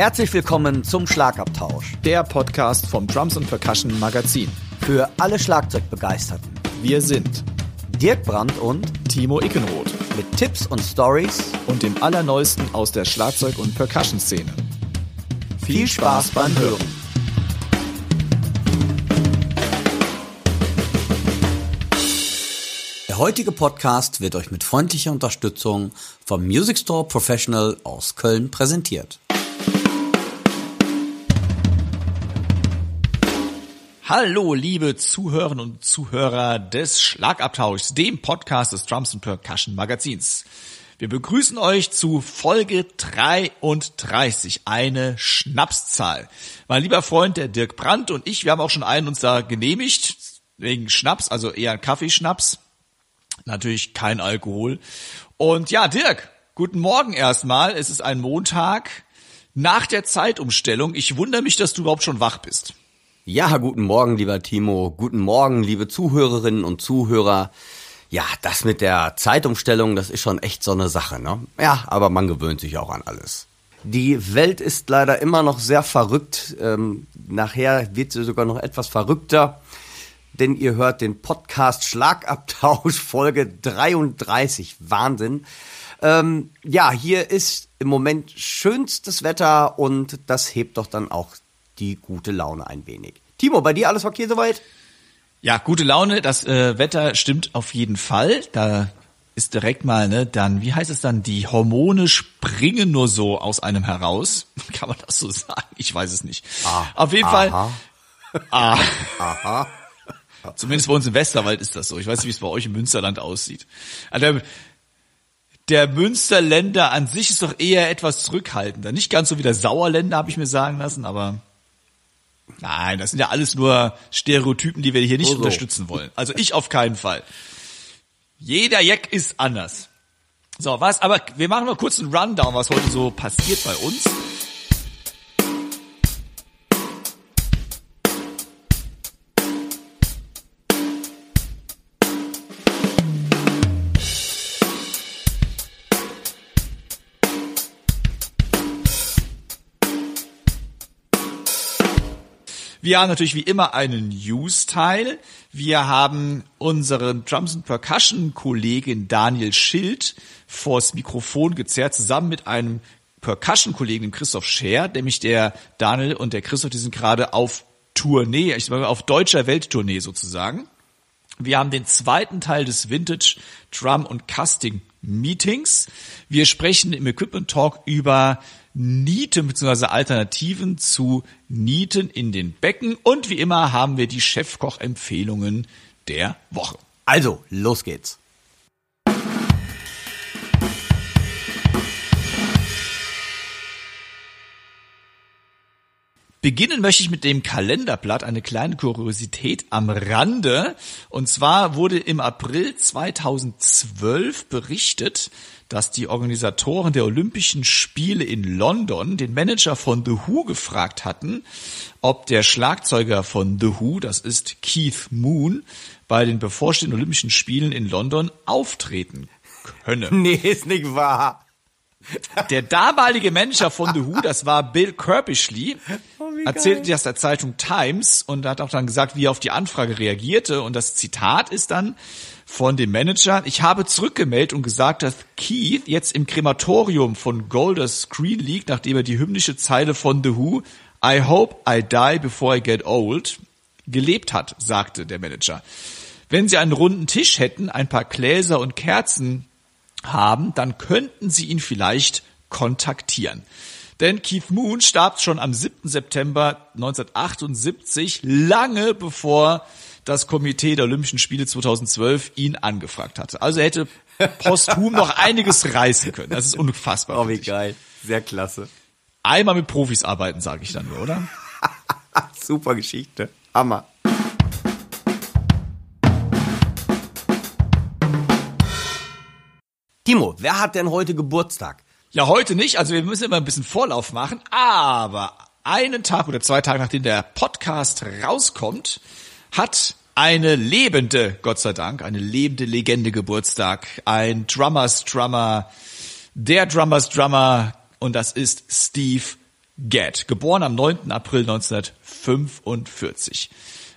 Herzlich willkommen zum Schlagabtausch. Der Podcast vom Drums and Percussion Magazin. Für alle Schlagzeugbegeisterten. Wir sind Dirk Brandt und Timo Ickenroth. Mit Tipps und Stories und dem Allerneuesten aus der Schlagzeug- und Percussion-Szene. Viel Spaß beim Hören. Der heutige Podcast wird euch mit freundlicher Unterstützung vom Music Store Professional aus Köln präsentiert. Hallo, liebe Zuhörerinnen und Zuhörer des Schlagabtauschs, dem Podcast des Drums and Percussion Magazins. Wir begrüßen euch zu Folge 33, eine Schnapszahl. Mein lieber Freund, der Dirk Brandt und ich, wir haben auch schon einen uns da genehmigt, wegen Schnaps, also eher Kaffeeschnaps. Natürlich kein Alkohol. Und ja, Dirk, guten Morgen erstmal. Es ist ein Montag nach der Zeitumstellung. Ich wundere mich, dass du überhaupt schon wach bist. Ja, guten Morgen, lieber Timo. Guten Morgen, liebe Zuhörerinnen und Zuhörer. Ja, das mit der Zeitumstellung, das ist schon echt so eine Sache, ne? Ja, aber man gewöhnt sich auch an alles. Die Welt ist leider immer noch sehr verrückt. Ähm, nachher wird sie sogar noch etwas verrückter, denn ihr hört den Podcast Schlagabtausch Folge 33. Wahnsinn. Ähm, ja, hier ist im Moment schönstes Wetter und das hebt doch dann auch die gute Laune ein wenig. Timo, bei dir alles okay soweit? Ja, gute Laune, das äh, Wetter stimmt auf jeden Fall. Da ist direkt mal, ne, dann, wie heißt es dann, die Hormone springen nur so aus einem heraus. Kann man das so sagen? Ich weiß es nicht. Ah, auf jeden aha. Fall. Ah. Aha. Zumindest bei uns im Westerwald ist das so. Ich weiß nicht, wie es bei euch im Münsterland aussieht. Also der, der Münsterländer an sich ist doch eher etwas zurückhaltender. Nicht ganz so wie der Sauerländer, habe ich mir sagen lassen, aber Nein, das sind ja alles nur Stereotypen, die wir hier nicht oh so. unterstützen wollen. Also ich auf keinen Fall. Jeder Jack ist anders. So, was, aber wir machen mal kurz einen Rundown, was heute so passiert bei uns. Wir haben natürlich wie immer einen News-Teil. Wir haben unseren Drums and Percussion Kollegin Daniel Schild vors Mikrofon gezerrt, zusammen mit einem Percussion-Kollegen, Christoph Scher, nämlich der Daniel und der Christoph, die sind gerade auf Tournee, ich sage auf deutscher Welttournee sozusagen. Wir haben den zweiten Teil des Vintage Drum und Casting Meetings. Wir sprechen im Equipment Talk über Nieten bzw. Alternativen zu Nieten in den Becken. Und wie immer haben wir die Chefkoch-Empfehlungen der Woche. Also, los geht's. Beginnen möchte ich mit dem Kalenderblatt, eine kleine Kuriosität am Rande. Und zwar wurde im April 2012 berichtet, dass die Organisatoren der Olympischen Spiele in London den Manager von The Who gefragt hatten, ob der Schlagzeuger von The Who, das ist Keith Moon, bei den bevorstehenden Olympischen Spielen in London auftreten könne. Nee, ist nicht wahr. Der damalige Manager von The Who, das war Bill Kirbishley, oh, erzählte das der Zeitung Times und hat auch dann gesagt, wie er auf die Anfrage reagierte. Und das Zitat ist dann von dem Manager, ich habe zurückgemeldet und gesagt, dass Keith jetzt im Krematorium von Golders Green liegt, nachdem er die hymnische Zeile von The Who, I hope I die before I get old, gelebt hat, sagte der Manager. Wenn Sie einen runden Tisch hätten, ein paar Gläser und Kerzen haben, dann könnten Sie ihn vielleicht kontaktieren. Denn Keith Moon starb schon am 7. September 1978, lange bevor das Komitee der Olympischen Spiele 2012 ihn angefragt hatte. Also er hätte posthum noch einiges reißen können. Das ist unfassbar. Oh, wie geil. Sehr klasse. Einmal mit Profis arbeiten, sage ich dann nur, oder? Super Geschichte. Hammer. Timo, wer hat denn heute Geburtstag? Ja, heute nicht. Also wir müssen immer ein bisschen Vorlauf machen. Aber einen Tag oder zwei Tage nachdem der Podcast rauskommt, hat eine lebende, Gott sei Dank, eine lebende Legende Geburtstag. Ein Drummers Drummer, der Drummers Drummer und das ist Steve Gadd, geboren am 9. April 1945.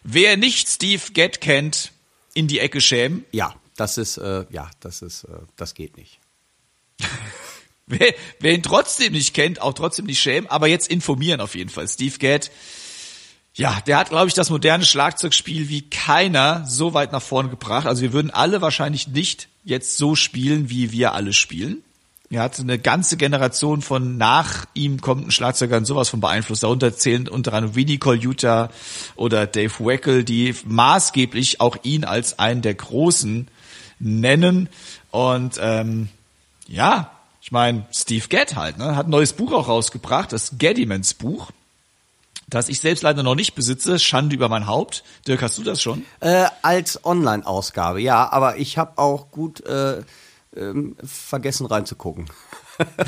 Wer nicht Steve Gadd kennt, in die Ecke schämen. Ja, das ist, äh, ja, das ist, äh, das geht nicht. wer, wer ihn trotzdem nicht kennt, auch trotzdem nicht schämen, aber jetzt informieren auf jeden Fall. Steve Gadd, ja, der hat, glaube ich, das moderne Schlagzeugspiel wie keiner so weit nach vorne gebracht. Also wir würden alle wahrscheinlich nicht jetzt so spielen, wie wir alle spielen. Er hat eine ganze Generation von nach ihm kommenden Schlagzeugern sowas von beeinflusst. Darunter zählen unter anderem Vinnie Colaiuta oder Dave Weckel, die maßgeblich auch ihn als einen der Großen nennen. Und ähm, ja, ich meine, Steve Gadd halt, ne, hat ein neues Buch auch rausgebracht, das Gaddymans Buch, das ich selbst leider noch nicht besitze. Schande über mein Haupt. Dirk, hast du das schon? Äh, als Online-Ausgabe, ja, aber ich habe auch gut äh, ähm, vergessen reinzugucken.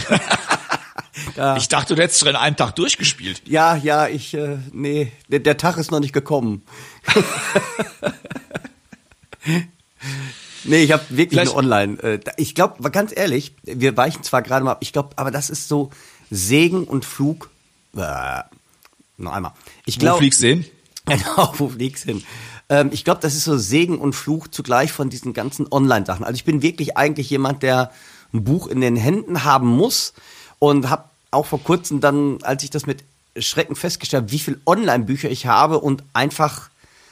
ja. Ich dachte, du hättest schon in einem Tag durchgespielt. Ja, ja, ich, äh, nee, der, der Tag ist noch nicht gekommen. nee, ich habe wirklich Vielleicht eine Online. Äh, ich glaube, ganz ehrlich, wir weichen zwar gerade mal ab, ich glaube, aber das ist so Segen und Flug. Äh, noch einmal. Ich glaub, wo fliegst du hin? Genau, wo fliegst du hin? Ähm, ich glaube, das ist so Segen und Fluch zugleich von diesen ganzen Online-Sachen. Also ich bin wirklich eigentlich jemand, der ein Buch in den Händen haben muss und habe auch vor kurzem dann, als ich das mit Schrecken festgestellt, wie viel Online-Bücher ich habe und einfach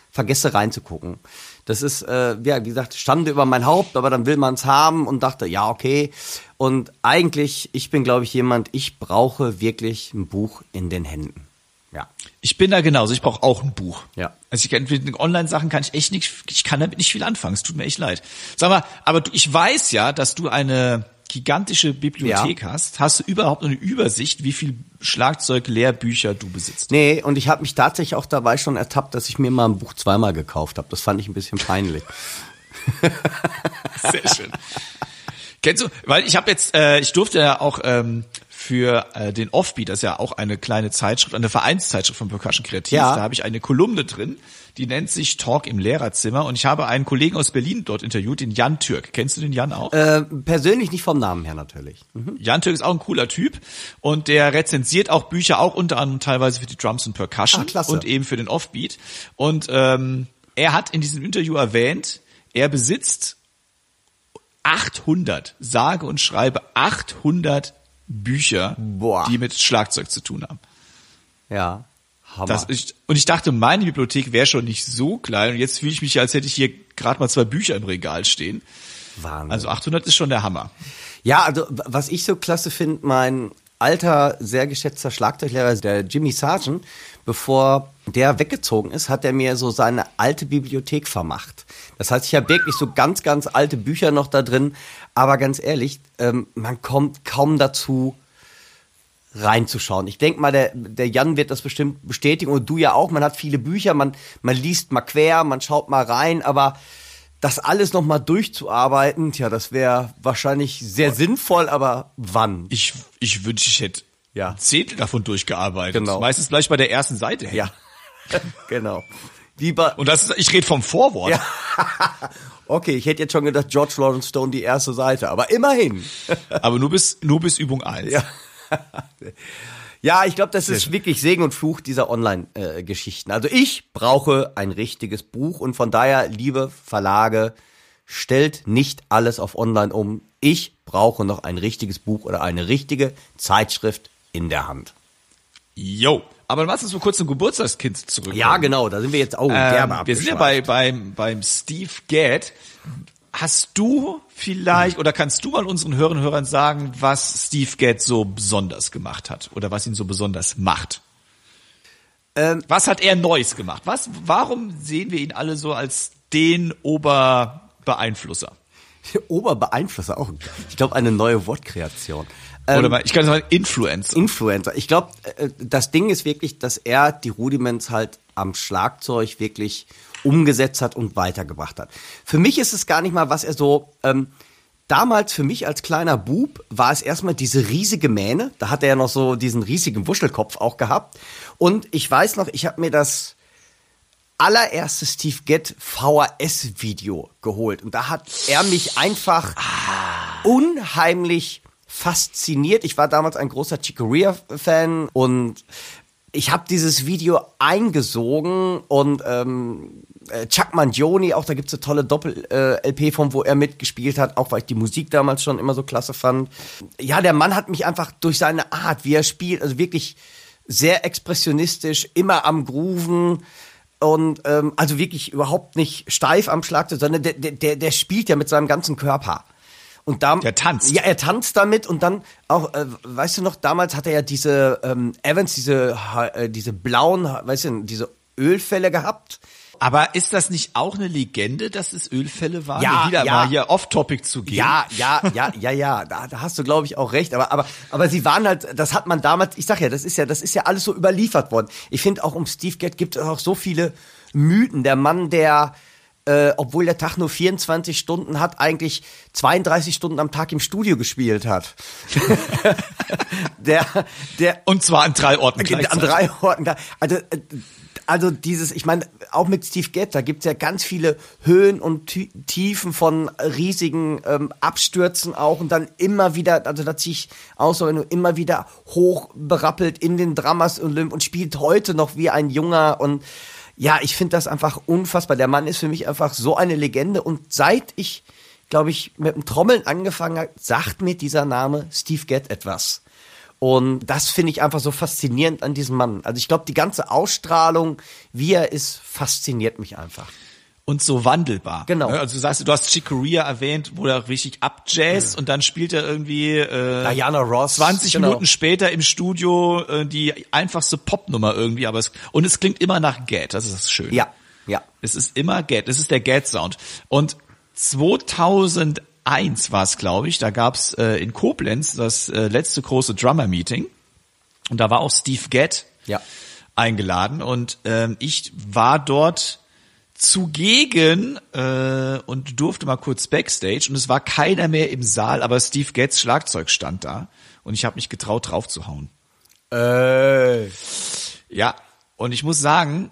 vergesse reinzugucken. Das ist, äh, ja, wie gesagt, Stande über mein Haupt, aber dann will man es haben und dachte, ja, okay. Und eigentlich, ich bin, glaube ich, jemand, ich brauche wirklich ein Buch in den Händen. Ja. Ich bin da genauso. Ich brauche auch ein Buch. Ja. Also ich mit Online-Sachen kann ich echt nicht, ich kann damit nicht viel anfangen. Es tut mir echt leid. Sag mal, aber du, ich weiß ja, dass du eine gigantische Bibliothek ja. hast. Hast du überhaupt eine Übersicht, wie viel Schlagzeug-Lehrbücher du besitzt? Nee, und ich habe mich tatsächlich auch dabei schon ertappt, dass ich mir mal ein Buch zweimal gekauft habe. Das fand ich ein bisschen peinlich. Sehr schön. Kennst du, weil ich habe jetzt, äh, ich durfte ja auch ähm, für äh, den Offbeat, das ist ja auch eine kleine Zeitschrift, eine Vereinszeitschrift von Percussion Kreativ. Ja. Da habe ich eine Kolumne drin, die nennt sich Talk im Lehrerzimmer und ich habe einen Kollegen aus Berlin dort interviewt, den Jan Türk. Kennst du den Jan auch? Äh, persönlich nicht vom Namen her natürlich. Mhm. Jan Türk ist auch ein cooler Typ und der rezensiert auch Bücher, auch unter anderem teilweise für die Drums und Percussion Ach, und eben für den Offbeat. Und ähm, er hat in diesem Interview erwähnt, er besitzt 800, sage und schreibe 800 Bücher, Boah. die mit Schlagzeug zu tun haben. Ja. Hammer. Das ist, und ich dachte, meine Bibliothek wäre schon nicht so klein und jetzt fühle ich mich, als hätte ich hier gerade mal zwei Bücher im Regal stehen. Wahnsinn. Also 800 ist schon der Hammer. Ja, also was ich so klasse finde, mein alter, sehr geschätzter Schlagzeuglehrer, der Jimmy Sargent, bevor der weggezogen ist, hat er mir so seine alte Bibliothek vermacht. Das heißt, ich habe wirklich so ganz, ganz alte Bücher noch da drin. Aber ganz ehrlich, ähm, man kommt kaum dazu, reinzuschauen. Ich denke mal, der, der Jan wird das bestimmt bestätigen und du ja auch. Man hat viele Bücher, man, man liest mal quer, man schaut mal rein, aber das alles nochmal durchzuarbeiten, tja, das wäre wahrscheinlich sehr sinnvoll, aber wann? Ich, ich wünsche, ich hätte ja. Zehntel davon durchgearbeitet. Genau. Meistens gleich bei der ersten Seite. Ja, genau. Lieber Und das ist, ich rede vom Vorwort. Ja. okay, ich hätte jetzt schon gedacht, George Lawrence Stone die erste Seite, aber immerhin. aber nur bis, nur bis Übung eins. Ja. Ja, ich glaube, das ist wirklich Segen und Fluch dieser Online-Geschichten. also ich brauche ein richtiges Buch und von daher, liebe Verlage, stellt nicht alles auf Online um. Ich brauche noch ein richtiges Buch oder eine richtige Zeitschrift in der Hand. Yo. Aber lass uns mal kurz zum Geburtstagskind zurück. Ja, genau, da sind wir jetzt auch ähm, Wir sind ja bei, beim, beim Steve Gadd. Hast du vielleicht oder kannst du mal unseren Hörern und Hörern sagen, was Steve Gadd so besonders gemacht hat oder was ihn so besonders macht? Ähm, was hat er Neues gemacht? Was, warum sehen wir ihn alle so als den Oberbeeinflusser? Oberbeeinflusser auch. Ich glaube, eine neue Wortkreation. Oder ähm, ich kann sagen Influencer. Influencer. Ich glaube, äh, das Ding ist wirklich, dass er die Rudiments halt am Schlagzeug wirklich umgesetzt hat und weitergebracht hat. Für mich ist es gar nicht mal, was er so. Ähm, damals für mich als kleiner Bub war es erstmal diese riesige Mähne. Da hat er ja noch so diesen riesigen Wuschelkopf auch gehabt. Und ich weiß noch, ich habe mir das allererste Steve Gett VHS-Video geholt. Und da hat er mich einfach ah. unheimlich fasziniert. Ich war damals ein großer Chicoria-Fan und ich habe dieses Video eingesogen und ähm, äh, Chuck Mangione, auch da gibt's eine tolle Doppel-LP äh, von, wo er mitgespielt hat, auch weil ich die Musik damals schon immer so klasse fand. Ja, der Mann hat mich einfach durch seine Art, wie er spielt, also wirklich sehr expressionistisch, immer am Grooven und ähm, also wirklich überhaupt nicht steif am Schlagzeug, sondern der, der, der spielt ja mit seinem ganzen Körper. Und da, der tanzt. Ja, er tanzt damit und dann auch, äh, weißt du noch, damals hat er ja diese ähm, Evans, diese, äh, diese blauen, weißt du, diese Ölfälle gehabt. Aber ist das nicht auch eine Legende, dass es Ölfälle waren? Ja, wieder ja. mal hier off-topic zu gehen. Ja, ja, ja, ja, ja, da, da hast du glaube ich auch recht, aber aber aber sie waren halt, das hat man damals, ich sag ja, das ist ja, das ist ja alles so überliefert worden. Ich finde auch um Steve Gadd gibt es auch so viele Mythen, der Mann, der äh, obwohl der Tag nur 24 Stunden hat, eigentlich 32 Stunden am Tag im Studio gespielt hat. der, der, Und zwar an drei Orten. An drei Orten. Also, äh, also dieses, ich meine, auch mit Steve Gadd, da gibt's ja ganz viele Höhen und Tiefen von riesigen ähm, Abstürzen auch und dann immer wieder, also da zieh ich aus, wenn du immer wieder hoch berappelt in den Dramas Olymp und spielt heute noch wie ein Junger und ja, ich finde das einfach unfassbar. Der Mann ist für mich einfach so eine Legende und seit ich, glaube ich, mit dem Trommeln angefangen habe, sagt mir dieser Name Steve Gadd etwas. Und das finde ich einfach so faszinierend an diesem Mann. Also ich glaube, die ganze Ausstrahlung, wie er ist, fasziniert mich einfach und so wandelbar. Genau. Also du sagst, du hast Chick Corea erwähnt, wo er richtig abjazzt mhm. und dann spielt er irgendwie äh, Diana Ross 20 genau. Minuten später im Studio äh, die einfachste Popnummer irgendwie, aber es und es klingt immer nach Gad, das ist das Schöne. Ja, ja. Es ist immer Gad, es ist der Gad Sound und 2001 war es, glaube ich, da gab's äh, in Koblenz das äh, letzte große Drummer Meeting und da war auch Steve Gadd ja. eingeladen und ähm, ich war dort zugegen äh, und durfte mal kurz backstage und es war keiner mehr im Saal, aber Steve Getz Schlagzeug stand da und ich habe mich getraut drauf zu hauen. Äh. Ja, und ich muss sagen,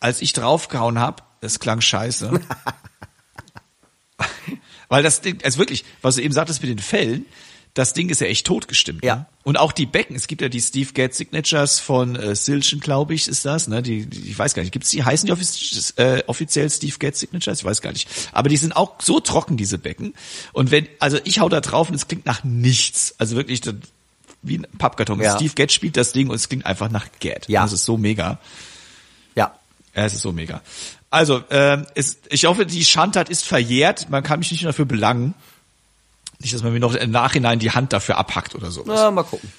als ich draufgehauen habe, es klang scheiße. Weil das Ding, also wirklich, was du eben sagtest mit den Fällen, das Ding ist ja echt totgestimmt. Ja. Ne? Und auch die Becken, es gibt ja die Steve Gadd Signatures von äh, Silchen, glaube ich, ist das, ne? Die, die, ich weiß gar nicht, gibt's die, heißen die offiz äh, offiziell Steve Gadd Signatures? Ich weiß gar nicht. Aber die sind auch so trocken, diese Becken. Und wenn, also ich hau da drauf und es klingt nach nichts. Also wirklich, das, wie ein Pappkarton. Ja. Steve Gadd spielt das Ding und es klingt einfach nach Gadd. Ja. Das ist so mega. Ja. Ja, es ist so mega. Also, ähm, es, ich hoffe, die Schandtat ist verjährt. Man kann mich nicht dafür belangen. Nicht, dass man mir noch im Nachhinein die Hand dafür abhackt oder so. Na, mal gucken.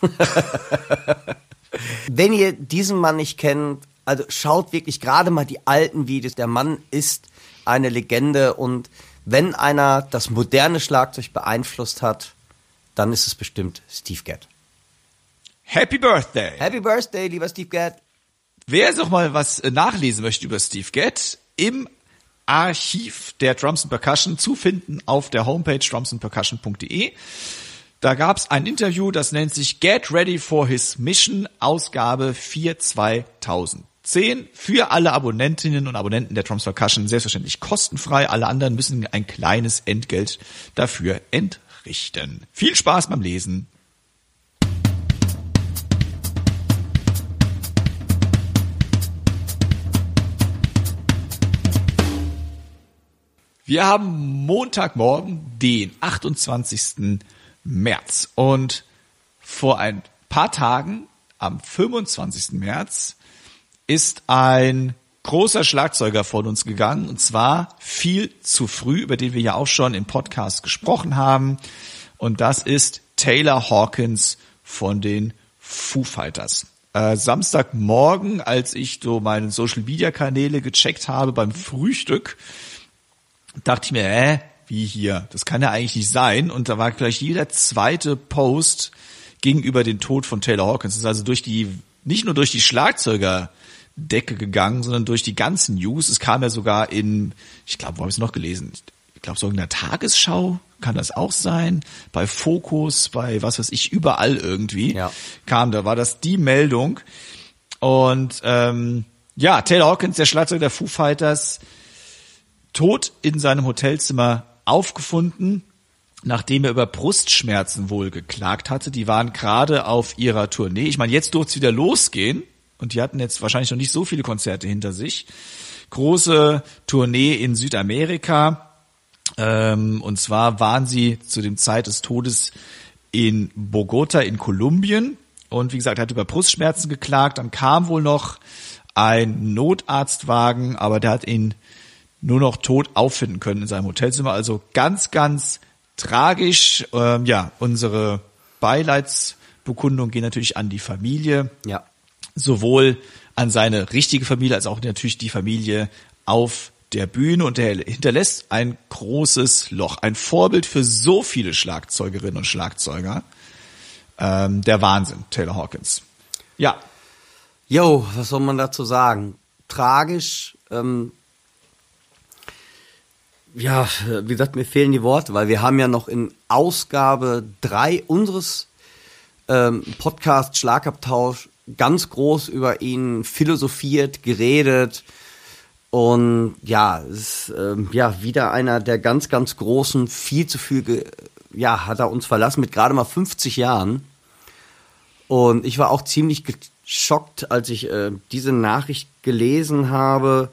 Wenn ihr diesen Mann nicht kennt, also schaut wirklich gerade mal die alten Videos. Der Mann ist eine Legende und wenn einer das moderne Schlagzeug beeinflusst hat, dann ist es bestimmt Steve Gadd. Happy Birthday! Happy Birthday, lieber Steve Gadd! Wer jetzt noch mal was äh, nachlesen möchte über Steve Gadd, im Archiv der Drums and Percussion zu finden auf der Homepage drumsandpercussion.de. Da gab's ein Interview, das nennt sich Get Ready for His Mission, Ausgabe 4 2010. Für alle Abonnentinnen und Abonnenten der Drums Percussion selbstverständlich kostenfrei. Alle anderen müssen ein kleines Entgelt dafür entrichten. Viel Spaß beim Lesen. Wir haben Montagmorgen, den 28. März. Und vor ein paar Tagen, am 25. März, ist ein großer Schlagzeuger von uns gegangen, und zwar viel zu früh, über den wir ja auch schon im Podcast gesprochen haben. Und das ist Taylor Hawkins von den Foo Fighters. Äh, Samstagmorgen, als ich so meine Social Media Kanäle gecheckt habe beim Frühstück, dachte ich mir, äh, wie hier? Das kann ja eigentlich nicht sein. Und da war gleich jeder zweite Post gegenüber den Tod von Taylor Hawkins. Das ist also durch die, nicht nur durch die Schlagzeugerdecke gegangen, sondern durch die ganzen News. Es kam ja sogar in, ich glaube, wo habe ich es noch gelesen? Ich glaube, so in der Tagesschau kann das auch sein. Bei Focus, bei was weiß ich, überall irgendwie ja. kam, da war das die Meldung. Und ähm, ja, Taylor Hawkins, der Schlagzeuger der Foo Fighters, tot in seinem Hotelzimmer aufgefunden. nachdem er über Brustschmerzen wohl geklagt hatte. Die waren gerade auf ihrer Tournee. Ich meine, jetzt durfte es wieder losgehen und die hatten jetzt wahrscheinlich noch nicht so viele Konzerte hinter sich. Große Tournee in Südamerika. Ähm, und zwar waren sie zu dem Zeit des Todes in Bogota in Kolumbien. Und wie gesagt, er hat über Brustschmerzen geklagt. Dann kam wohl noch ein Notarztwagen, aber der hat ihn nur noch tot auffinden können in seinem Hotelzimmer. Also ganz, ganz tragisch. Ähm, ja, unsere Beileidsbekundung geht natürlich an die Familie. Ja. Sowohl an seine richtige Familie als auch natürlich die Familie auf der Bühne und er hinterlässt ein großes Loch. Ein Vorbild für so viele Schlagzeugerinnen und Schlagzeuger. Ähm, der Wahnsinn, Taylor Hawkins. Ja. Jo, was soll man dazu sagen? Tragisch, ähm, ja, wie gesagt, mir fehlen die Worte, weil wir haben ja noch in Ausgabe drei unseres ähm, Podcast Schlagabtausch ganz groß über ihn philosophiert, geredet. Und ja, es ist ähm, ja wieder einer der ganz, ganz großen, viel zu viel, ja, hat er uns verlassen mit gerade mal 50 Jahren. Und ich war auch ziemlich geschockt, als ich äh, diese Nachricht gelesen habe.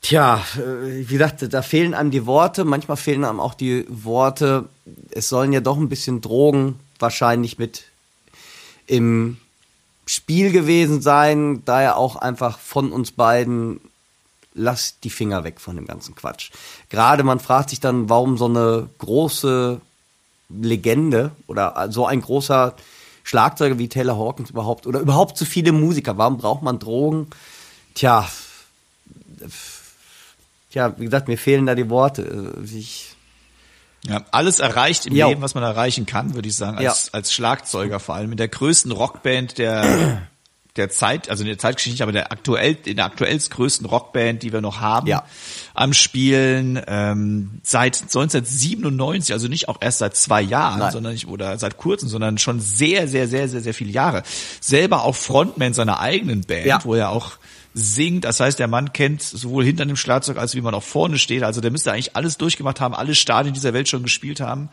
Tja, äh, wie gesagt, da fehlen einem die Worte, manchmal fehlen einem auch die Worte. Es sollen ja doch ein bisschen Drogen wahrscheinlich mit im Spiel gewesen sein, daher auch einfach von uns beiden lass die Finger weg von dem ganzen Quatsch. Gerade man fragt sich dann, warum so eine große Legende oder so ein großer Schlagzeuger wie Taylor Hawkins überhaupt oder überhaupt so viele Musiker, warum braucht man Drogen? Tja, ja, wie gesagt, mir fehlen da die Worte. Ich, ja, alles erreicht im Ja. Leben, was man erreichen kann, würde ich sagen, als, Ja. als Schlagzeuger vor allem. In der größten Rockband der, der Zeit, also in der Zeitgeschichte nicht, aber der aktuell, in der aktuell größten Rockband, die wir noch haben, Ja. am Spielen, ähm, seit 1997, also nicht auch erst seit zwei Jahren, Nein. sondern nicht, oder seit kurzem, sondern schon sehr, sehr, sehr, sehr, sehr viele Jahre. Selber auch Frontman seiner eigenen Band, Ja. wo er auch singt. Das heißt, der Mann kennt sowohl hinter dem Schlagzeug als wie man auch vorne steht. Also der müsste eigentlich alles durchgemacht haben, alle Stadien dieser Welt schon gespielt haben.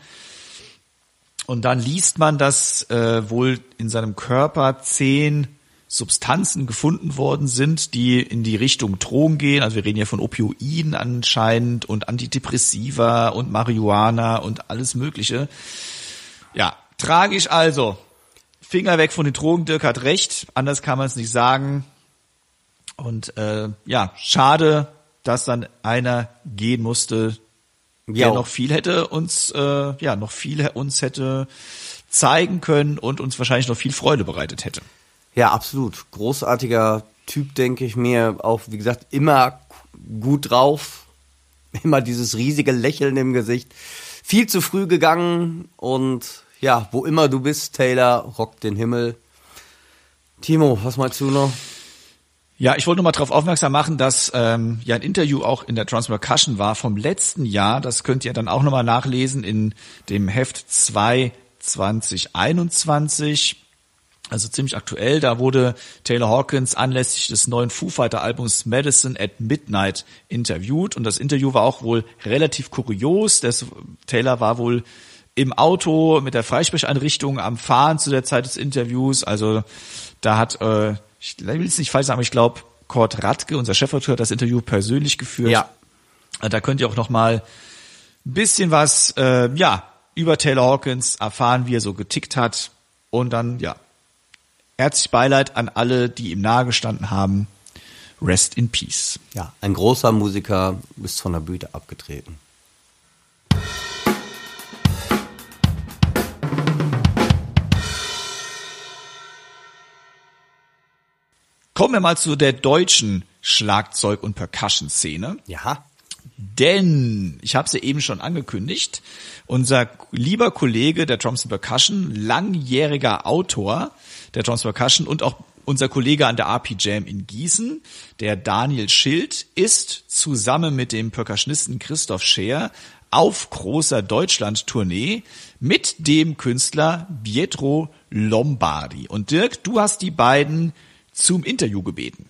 Und dann liest man, dass äh, wohl in seinem Körper zehn Substanzen gefunden worden sind, die in die Richtung Drogen gehen. Also wir reden hier von Opioiden anscheinend und Antidepressiva und Marihuana und alles Mögliche. Ja, tragisch also. Finger weg von den Drogen, Dirk hat recht, anders kann man es nicht sagen. Und äh, ja, schade, dass dann einer gehen musste, der Ja. noch viel hätte uns, äh, ja, noch viel uns hätte zeigen können und uns wahrscheinlich noch viel Freude bereitet hätte. Ja, absolut. Großartiger Typ, denke ich mir. Auch, wie gesagt, immer gut drauf. Immer dieses riesige Lächeln im Gesicht. Viel zu früh gegangen und ja, wo immer du bist, Taylor, rockt den Himmel. Timo, was meinst du noch? Ja, ich wollte nur mal darauf aufmerksam machen, dass ähm, ja ein Interview auch in der Transpercussion war vom letzten Jahr. Das könnt ihr dann auch nochmal nachlesen in dem Heft 2 2021. Also ziemlich aktuell. Da wurde Taylor Hawkins anlässlich des neuen Foo Fighter Albums Medicine at Midnight interviewt. Und das Interview war auch wohl relativ kurios. Das, Taylor war wohl im Auto mit der Freisprecheinrichtung am Fahren zu der Zeit des Interviews. Also da hat, äh, ich will es nicht falsch sagen, aber ich glaube, Kurt Radke, unser Chefredakteur, hat das Interview persönlich geführt. Ja. Äh, Da könnt ihr auch noch mal ein bisschen was, äh, ja, über Taylor Hawkins erfahren, wie er so getickt hat. Und dann, ja, herzlich Beileid an alle, die ihm nahegestanden haben. Rest in Peace. Ja, ein großer Musiker ist von der Bühne abgetreten. Kommen wir mal zu der deutschen Schlagzeug- und Percussion-Szene. Ja. Denn, ich habe es ja eben schon angekündigt, unser lieber Kollege der Thompson Percussion, langjähriger Autor der Thompson Percussion und auch unser Kollege an der RP Jam in Gießen, der Daniel Schild, ist zusammen mit dem Percussionisten Christoph Scheer auf großer Deutschland-Tournee mit dem Künstler Pietro Lombardi. Und Dirk, du hast die beiden zum Interview gebeten.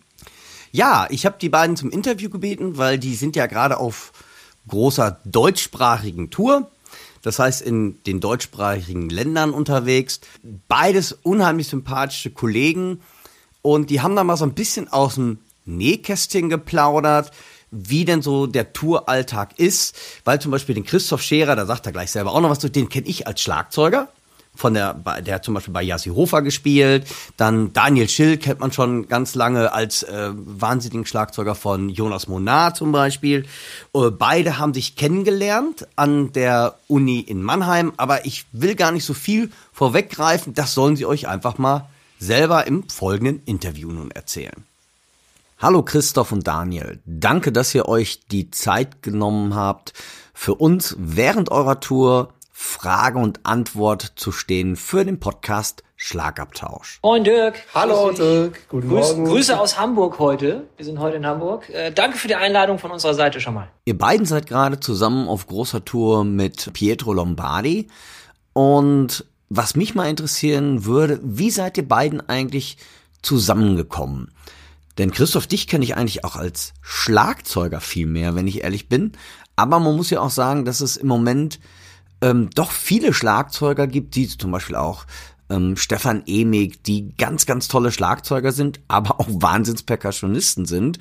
Ja, ich habe die beiden zum Interview gebeten, weil die sind ja gerade auf großer deutschsprachigen Tour. das heißt in den deutschsprachigen Ländern unterwegs. Beides unheimlich sympathische Kollegen und die haben da mal so ein bisschen aus dem Nähkästchen geplaudert, wie denn so der Touralltag ist, weil zum Beispiel den Christoph Scherer, da sagt er gleich selber auch noch was zu, den kenne ich als Schlagzeuger von der, der hat zum Beispiel bei Yassi Hofer gespielt. Dann Daniel Schill kennt man schon ganz lange als äh, wahnsinnigen Schlagzeuger von Jonas Monar zum Beispiel. Äh, beide haben sich kennengelernt an der Uni in Mannheim, aber ich will gar nicht so viel vorweggreifen. Das sollen sie euch einfach mal selber im folgenden Interview nun erzählen. Hallo Christoph und Daniel. Danke, dass ihr euch die Zeit genommen habt, für uns während eurer Tour Frage und Antwort zu stehen für den Podcast Schlagabtausch. Moin Dirk. Hallo Dirk. Guten Grüß, Morgen. Grüße aus Hamburg heute. Wir sind heute in Hamburg. Äh, danke für die Einladung von unserer Seite schon mal. Ihr beiden seid gerade zusammen auf großer Tour mit Pietro Lombardi. Und was mich mal interessieren würde, wie seid ihr beiden eigentlich zusammengekommen? Denn Christoph, dich kenne ich eigentlich auch als Schlagzeuger viel mehr, wenn ich ehrlich bin. Aber man muss ja auch sagen, dass es im Moment ähm, doch viele Schlagzeuger gibt, die zum Beispiel auch ähm, Stefan Emig, die ganz, ganz tolle Schlagzeuger sind, aber auch Wahnsinnspercussionisten sind.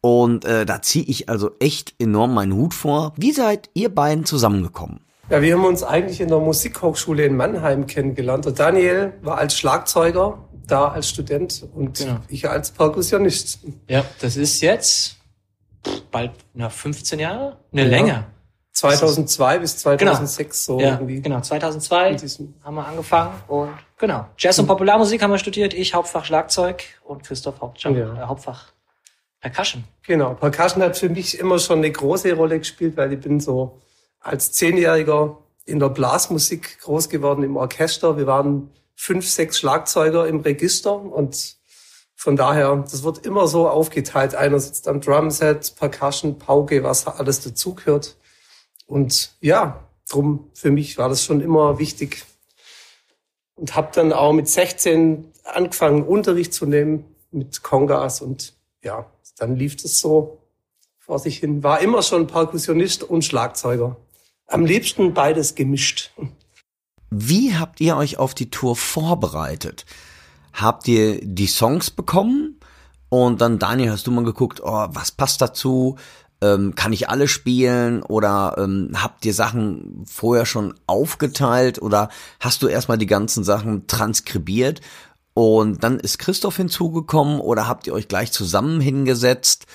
Und äh, da ziehe ich also echt enorm meinen Hut vor. Wie seid ihr beiden zusammengekommen? Ja, wir haben uns eigentlich in der Musikhochschule in Mannheim kennengelernt. Der Daniel war als Schlagzeuger da als Student und genau. ich als Perkussionist. Ja, das ist jetzt bald na 15 Jahre, ne ja. länger. 2002 bis 2006 genau. so ja, irgendwie. Genau, 2002 haben wir angefangen und genau. Jazz und Popularmusik haben wir studiert, ich Hauptfach Schlagzeug und Christoph Hauptfach, ja. äh, Hauptfach Percussion. Genau, Percussion hat für mich immer schon eine große Rolle gespielt, weil ich bin so als Zehnjähriger in der Blasmusik groß geworden im Orchester. Wir waren fünf, sechs Schlagzeuger im Register und von daher, das wird immer so aufgeteilt. Einer sitzt am Drumset, Percussion, Pauke, was alles dazugehört. Und ja, drum für mich war das schon immer wichtig. Und habe dann auch mit 16 angefangen, Unterricht zu nehmen mit Kongas und ja, dann lief das so vor sich hin. War immer schon Perkussionist und Schlagzeuger. Am liebsten beides gemischt. Wie habt ihr euch auf die Tour vorbereitet? Habt ihr die Songs bekommen? Und dann, Daniel, hast du mal geguckt, oh, was passt dazu? Ähm, kann ich alle spielen oder ähm, habt ihr Sachen vorher schon aufgeteilt oder hast du erstmal die ganzen Sachen transkribiert und dann ist Christoph hinzugekommen oder habt ihr euch gleich zusammen hingesetzt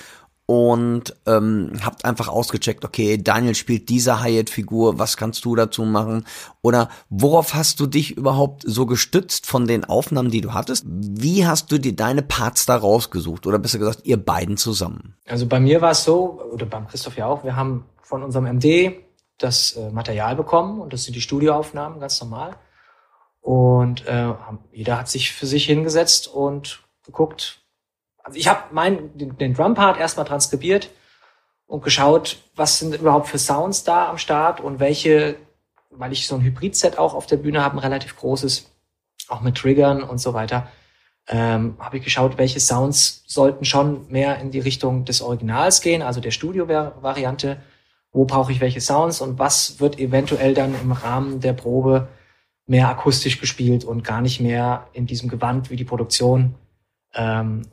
und ähm, habt einfach ausgecheckt, okay, Daniel spielt diese Hyatt-Figur, was kannst du dazu machen? Oder worauf hast du dich überhaupt so gestützt von den Aufnahmen, die du hattest? Wie hast du dir deine Parts da rausgesucht? Oder besser gesagt, ihr beiden zusammen? Also bei mir war es so, oder beim Christoph ja auch, wir haben von unserem MD das äh, Material bekommen und das sind die Studioaufnahmen, ganz normal. Und äh, jeder hat sich für sich hingesetzt und geguckt, ich habe mein den, den Drum-Part erstmal transkribiert und geschaut, was sind überhaupt für Sounds da am Start und welche, weil ich so ein Hybrid-Set auch auf der Bühne habe, ein relativ großes, auch mit Triggern und so weiter, ähm, habe ich geschaut, welche Sounds sollten schon mehr in die Richtung des Originals gehen, also der Studio-Variante. Wo brauche ich welche Sounds und was wird eventuell dann im Rahmen der Probe mehr akustisch gespielt und gar nicht mehr in diesem Gewand wie die Produktion ähm,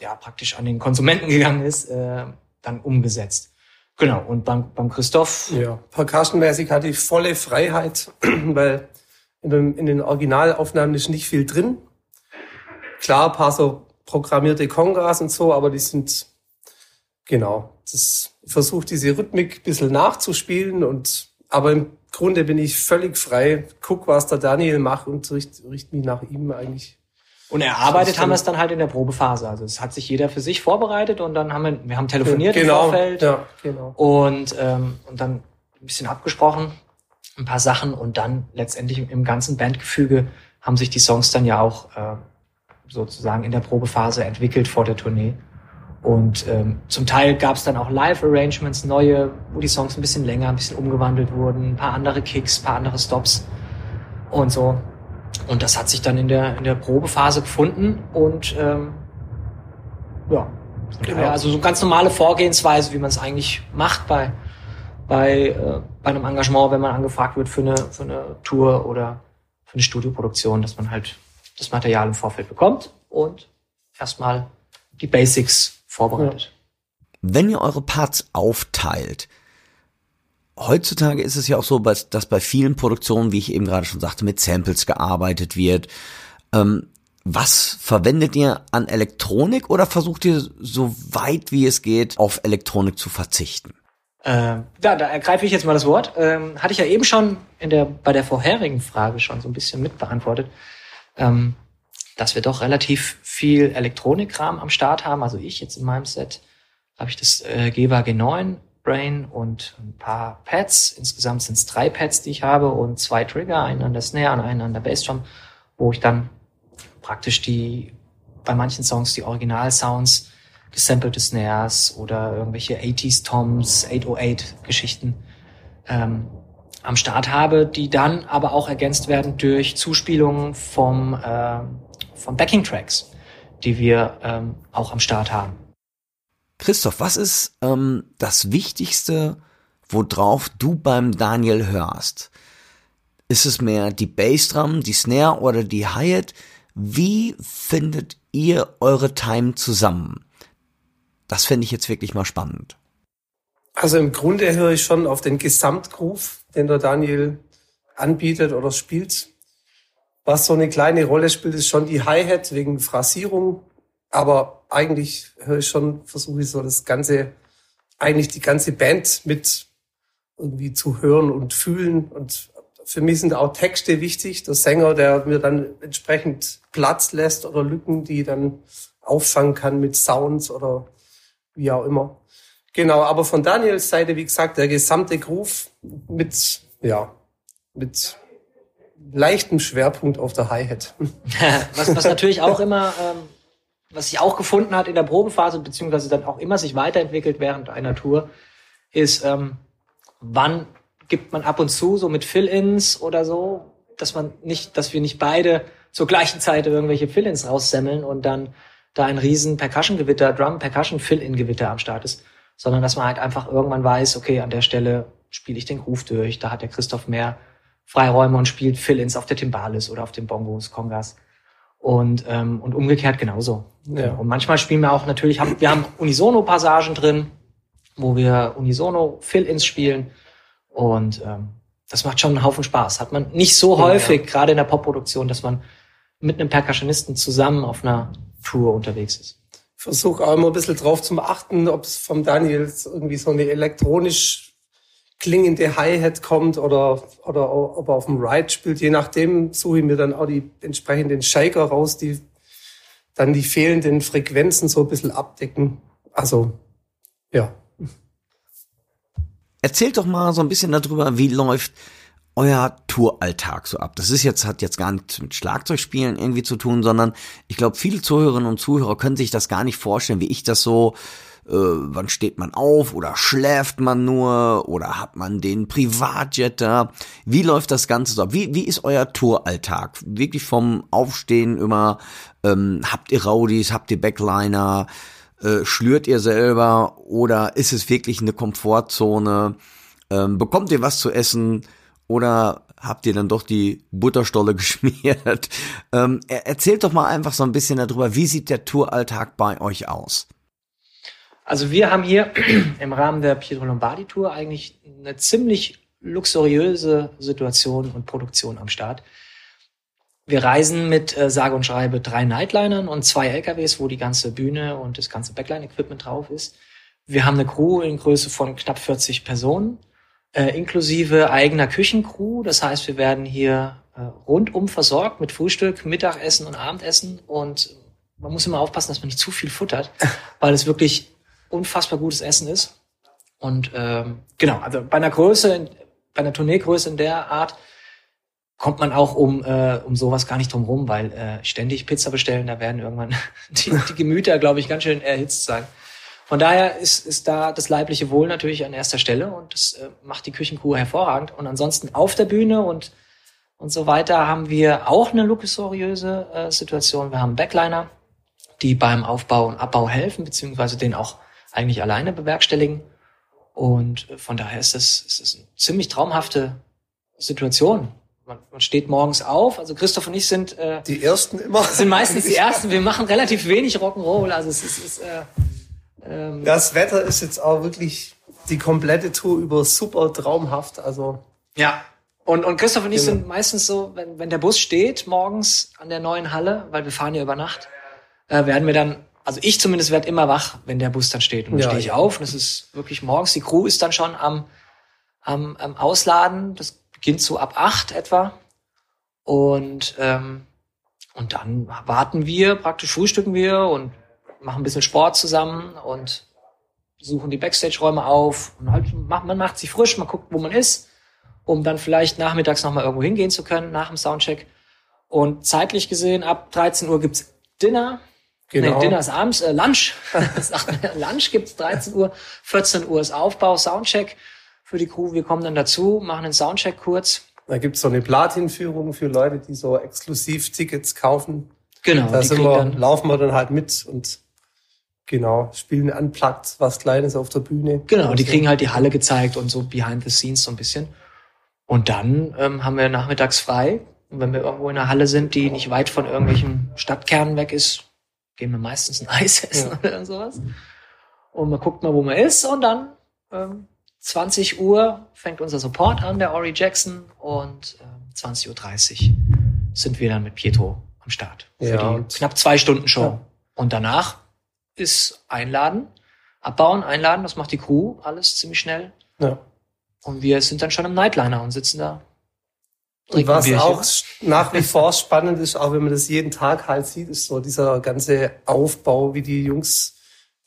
ja praktisch an den Konsumenten gegangen ist, äh, dann umgesetzt. Genau, und beim, beim Christoph. Ja, percussionmäßig hatte ich volle Freiheit, weil in den, in den Originalaufnahmen ist nicht viel drin. Klar, paar so programmierte Kongas und so, aber die sind, genau, das versucht diese Rhythmik ein bisschen nachzuspielen und, aber im Grunde bin ich völlig frei, guck, was der Daniel macht und richte richt mich nach ihm eigentlich und erarbeitet haben wir es dann halt in der Probephase. Also es hat sich jeder für sich vorbereitet und dann haben wir, wir haben telefoniert genau, im Vorfeld ja, genau. und, ähm, und dann ein bisschen abgesprochen, ein paar Sachen und dann letztendlich im, ganzen Bandgefüge haben sich die Songs dann ja auch äh, sozusagen in der Probephase entwickelt vor der Tournee. Und ähm, zum Teil gab es dann auch Live-Arrangements, neue, wo die Songs ein bisschen länger, ein bisschen umgewandelt wurden, ein paar andere Kicks, ein paar andere Stops und so. Und das hat sich dann in der, in der Probephase gefunden und ähm, ja, genau. also so ganz normale Vorgehensweise, wie man es eigentlich macht bei, bei, äh, bei einem Engagement, wenn man angefragt wird für eine, für eine Tour oder für eine Studioproduktion, dass man halt das Material im Vorfeld bekommt und erstmal die Basics vorbereitet. Wenn ihr eure Parts aufteilt, heutzutage ist es ja auch so, dass bei vielen Produktionen, wie ich eben gerade schon sagte, mit Samples gearbeitet wird. Ähm, was verwendet ihr an Elektronik oder versucht ihr so weit wie es geht auf Elektronik zu verzichten? Äh, da, da ergreife ich jetzt mal das Wort. Ähm, hatte ich ja eben schon in der, bei der vorherigen Frage schon so ein bisschen mitbeantwortet, ähm, dass wir doch relativ viel Elektronikkram am Start haben. Also ich jetzt in meinem Set habe ich das äh, Geva G9 Brain und ein paar Pads. Insgesamt sind es drei Pads, die ich habe und zwei Trigger, einen an der Snare und einen an der Bassdrum, wo ich dann praktisch die bei manchen Songs die Original-Sounds gesampelte Snares oder irgendwelche 80s Toms, 808 Geschichten ähm, am Start habe, die dann aber auch ergänzt werden durch Zuspielungen vom, äh, vom Backing Tracks, die wir ähm, auch am Start haben. Christoph, was ist ähm, das Wichtigste, worauf du beim Daniel hörst? Ist es mehr die Bassdrum, die Snare oder die Hi-Hat? Wie findet ihr eure Time zusammen? Das fände ich jetzt wirklich mal spannend. Also im Grunde höre ich schon auf den Gesamtgroove, den der Daniel anbietet oder spielt. Was so eine kleine Rolle spielt, ist schon die Hi-Hat wegen Phrasierung. Aber eigentlich höre ich schon, versuche ich so das ganze, eigentlich die ganze Band mit irgendwie zu hören und fühlen. Und für mich sind auch Texte wichtig. Der Sänger, der mir dann entsprechend Platz lässt oder Lücken, die dann auffangen kann mit Sounds oder wie auch immer. Genau, aber von Daniels Seite, wie gesagt, der gesamte Groove mit, ja, mit leichtem Schwerpunkt auf der Hi-Hat. was, was natürlich auch immer, ähm, was sich auch gefunden hat in der Probephase, beziehungsweise dann auch immer sich weiterentwickelt während einer Tour, ist, ähm, wann gibt man ab und zu so mit Fill-Ins oder so, dass man nicht, dass wir nicht beide zur gleichen Zeit irgendwelche Fill-Ins raussemmeln und dann da ein riesen Percussion-Gewitter, Drum-Percussion-Fill-In-Gewitter am Start ist, sondern dass man halt einfach irgendwann weiß, okay, an der Stelle spiele ich den Groove durch, da hat der Christoph mehr Freiräume und spielt Fill-Ins auf der Timbales oder auf den Bongos, Kongas. Und, ähm, und umgekehrt genauso. Ja. Und manchmal spielen wir auch natürlich, haben, wir haben Unisono-Passagen drin, wo wir Unisono Fill-Ins spielen. Und ähm, das macht schon einen Haufen Spaß. Hat man nicht so häufig, ja. gerade in der Popproduktion, dass man mit einem Percussionisten zusammen auf einer Tour unterwegs ist. Versuche auch immer ein bisschen drauf zu achten, ob es vom Daniel irgendwie so eine elektronisch klingende Hi-Hat kommt oder, oder ob er auf dem Ride spielt. Je nachdem suche ich mir dann auch die entsprechenden Shaker raus, die dann die fehlenden Frequenzen so ein bisschen abdecken. Also, ja. Erzählt doch mal so ein bisschen darüber, wie läuft euer Touralltag so ab? Das ist jetzt, hat jetzt gar nichts mit Schlagzeugspielen irgendwie zu tun, sondern ich glaube, viele Zuhörerinnen und Zuhörer können sich das gar nicht vorstellen, wie ich das so, äh, wann steht man auf oder schläft man nur oder hat man den Privatjet da? Wie läuft das Ganze so? Wie, wie ist euer Touralltag? Wirklich vom Aufstehen immer, ähm, habt ihr Rowdies, habt ihr Backliner, äh, schlürt ihr selber oder ist es wirklich eine Komfortzone? Ähm, bekommt ihr was zu essen? Oder habt ihr dann doch die Butterstolle geschmiert? Ähm, erzählt doch mal einfach so ein bisschen darüber, wie sieht der Touralltag bei euch aus? Also wir haben hier im Rahmen der Pietro Lombardi Tour eigentlich eine ziemlich luxuriöse Situation und Produktion am Start. Wir reisen mit äh, sage und schreibe drei Nightlinern und zwei LKWs, wo die ganze Bühne und das ganze Backline-Equipment drauf ist. Wir haben eine Crew in Größe von knapp 40 Personen äh, inklusive eigener Küchencrew. Das heißt, wir werden hier äh, rundum versorgt mit Frühstück, Mittagessen und Abendessen. Und man muss immer aufpassen, dass man nicht zu viel futtert, weil es wirklich unfassbar gutes Essen ist. Und ähm, genau, also bei einer Größe, bei einer Tourneegröße in der Art kommt man auch um, äh, um sowas gar nicht drum rum, weil äh, ständig Pizza bestellen, da werden irgendwann die, die Gemüter, glaube ich, ganz schön erhitzt sein. Von daher ist, ist da das leibliche Wohl natürlich an erster Stelle und das äh, macht die Küchencrew hervorragend. Und ansonsten auf der Bühne und, und so weiter haben wir auch eine luxuriöse äh, Situation. Wir haben Backliner, die beim Aufbau und Abbau helfen, beziehungsweise den auch eigentlich alleine bewerkstelligen. Und von daher ist das, ist das eine ziemlich traumhafte Situation. Man, man steht morgens auf. Also Christoph und ich sind äh, die ersten immer sind meistens die ersten. Wir machen relativ wenig Rock'n'Roll. Also es ist, ist äh, ähm, das Wetter ist jetzt auch wirklich die komplette Tour über super traumhaft. Also ja. Und, und Christoph und ich genau. sind meistens so, wenn, wenn der Bus steht morgens an der neuen Halle, weil wir fahren ja über Nacht, äh, werden wir dann, also ich zumindest werde immer wach, wenn der Bus dann steht. Und dann ja, stehe ich auf und es ist wirklich morgens, die Crew ist dann schon am, am, am Ausladen. Das beginnt so ab acht etwa. Und, ähm, und dann warten wir, praktisch frühstücken wir und machen ein bisschen Sport zusammen und suchen die Backstage-Räume auf. Und halt, man macht sich frisch, man guckt, wo man ist um dann vielleicht nachmittags nochmal irgendwo hingehen zu können nach dem Soundcheck. Und zeitlich gesehen, ab 13 Uhr gibt's Dinner. Genau. Nee, Dinner ist abends, äh, Lunch. Lunch gibt's 13 Uhr, 14 Uhr ist Aufbau, Soundcheck für die Crew. Wir kommen dann dazu, machen einen Soundcheck kurz. Da gibt's so eine Platin-Führung für Leute, die so exklusiv Tickets kaufen. Genau. Da sind wir, laufen wir dann halt mit und Genau, spielen unplugged was Kleines auf der Bühne. Genau, die kriegen halt die Halle gezeigt und so behind the scenes so ein bisschen. Und dann ähm, haben wir nachmittags frei. Und wenn wir irgendwo in einer Halle sind, die nicht weit von irgendwelchen Stadtkernen weg ist, gehen wir meistens ein Eis essen ja. oder sowas. Und man guckt mal, wo man ist. Und dann ähm, 20 Uhr fängt unser Support an, der Ori Jackson. Und ähm, 20.30 Uhr sind wir dann mit Pietro am Start. Für ja, die knapp zwei Stunden Show. Ja. Und danach ist Einladen, abbauen, einladen. Das macht die Crew alles ziemlich schnell. Ja. Und wir sind dann schon im Nightliner und sitzen da. Und was auch nach wie vor spannend ist, auch wenn man das jeden Tag halt sieht, ist so dieser ganze Aufbau, wie die Jungs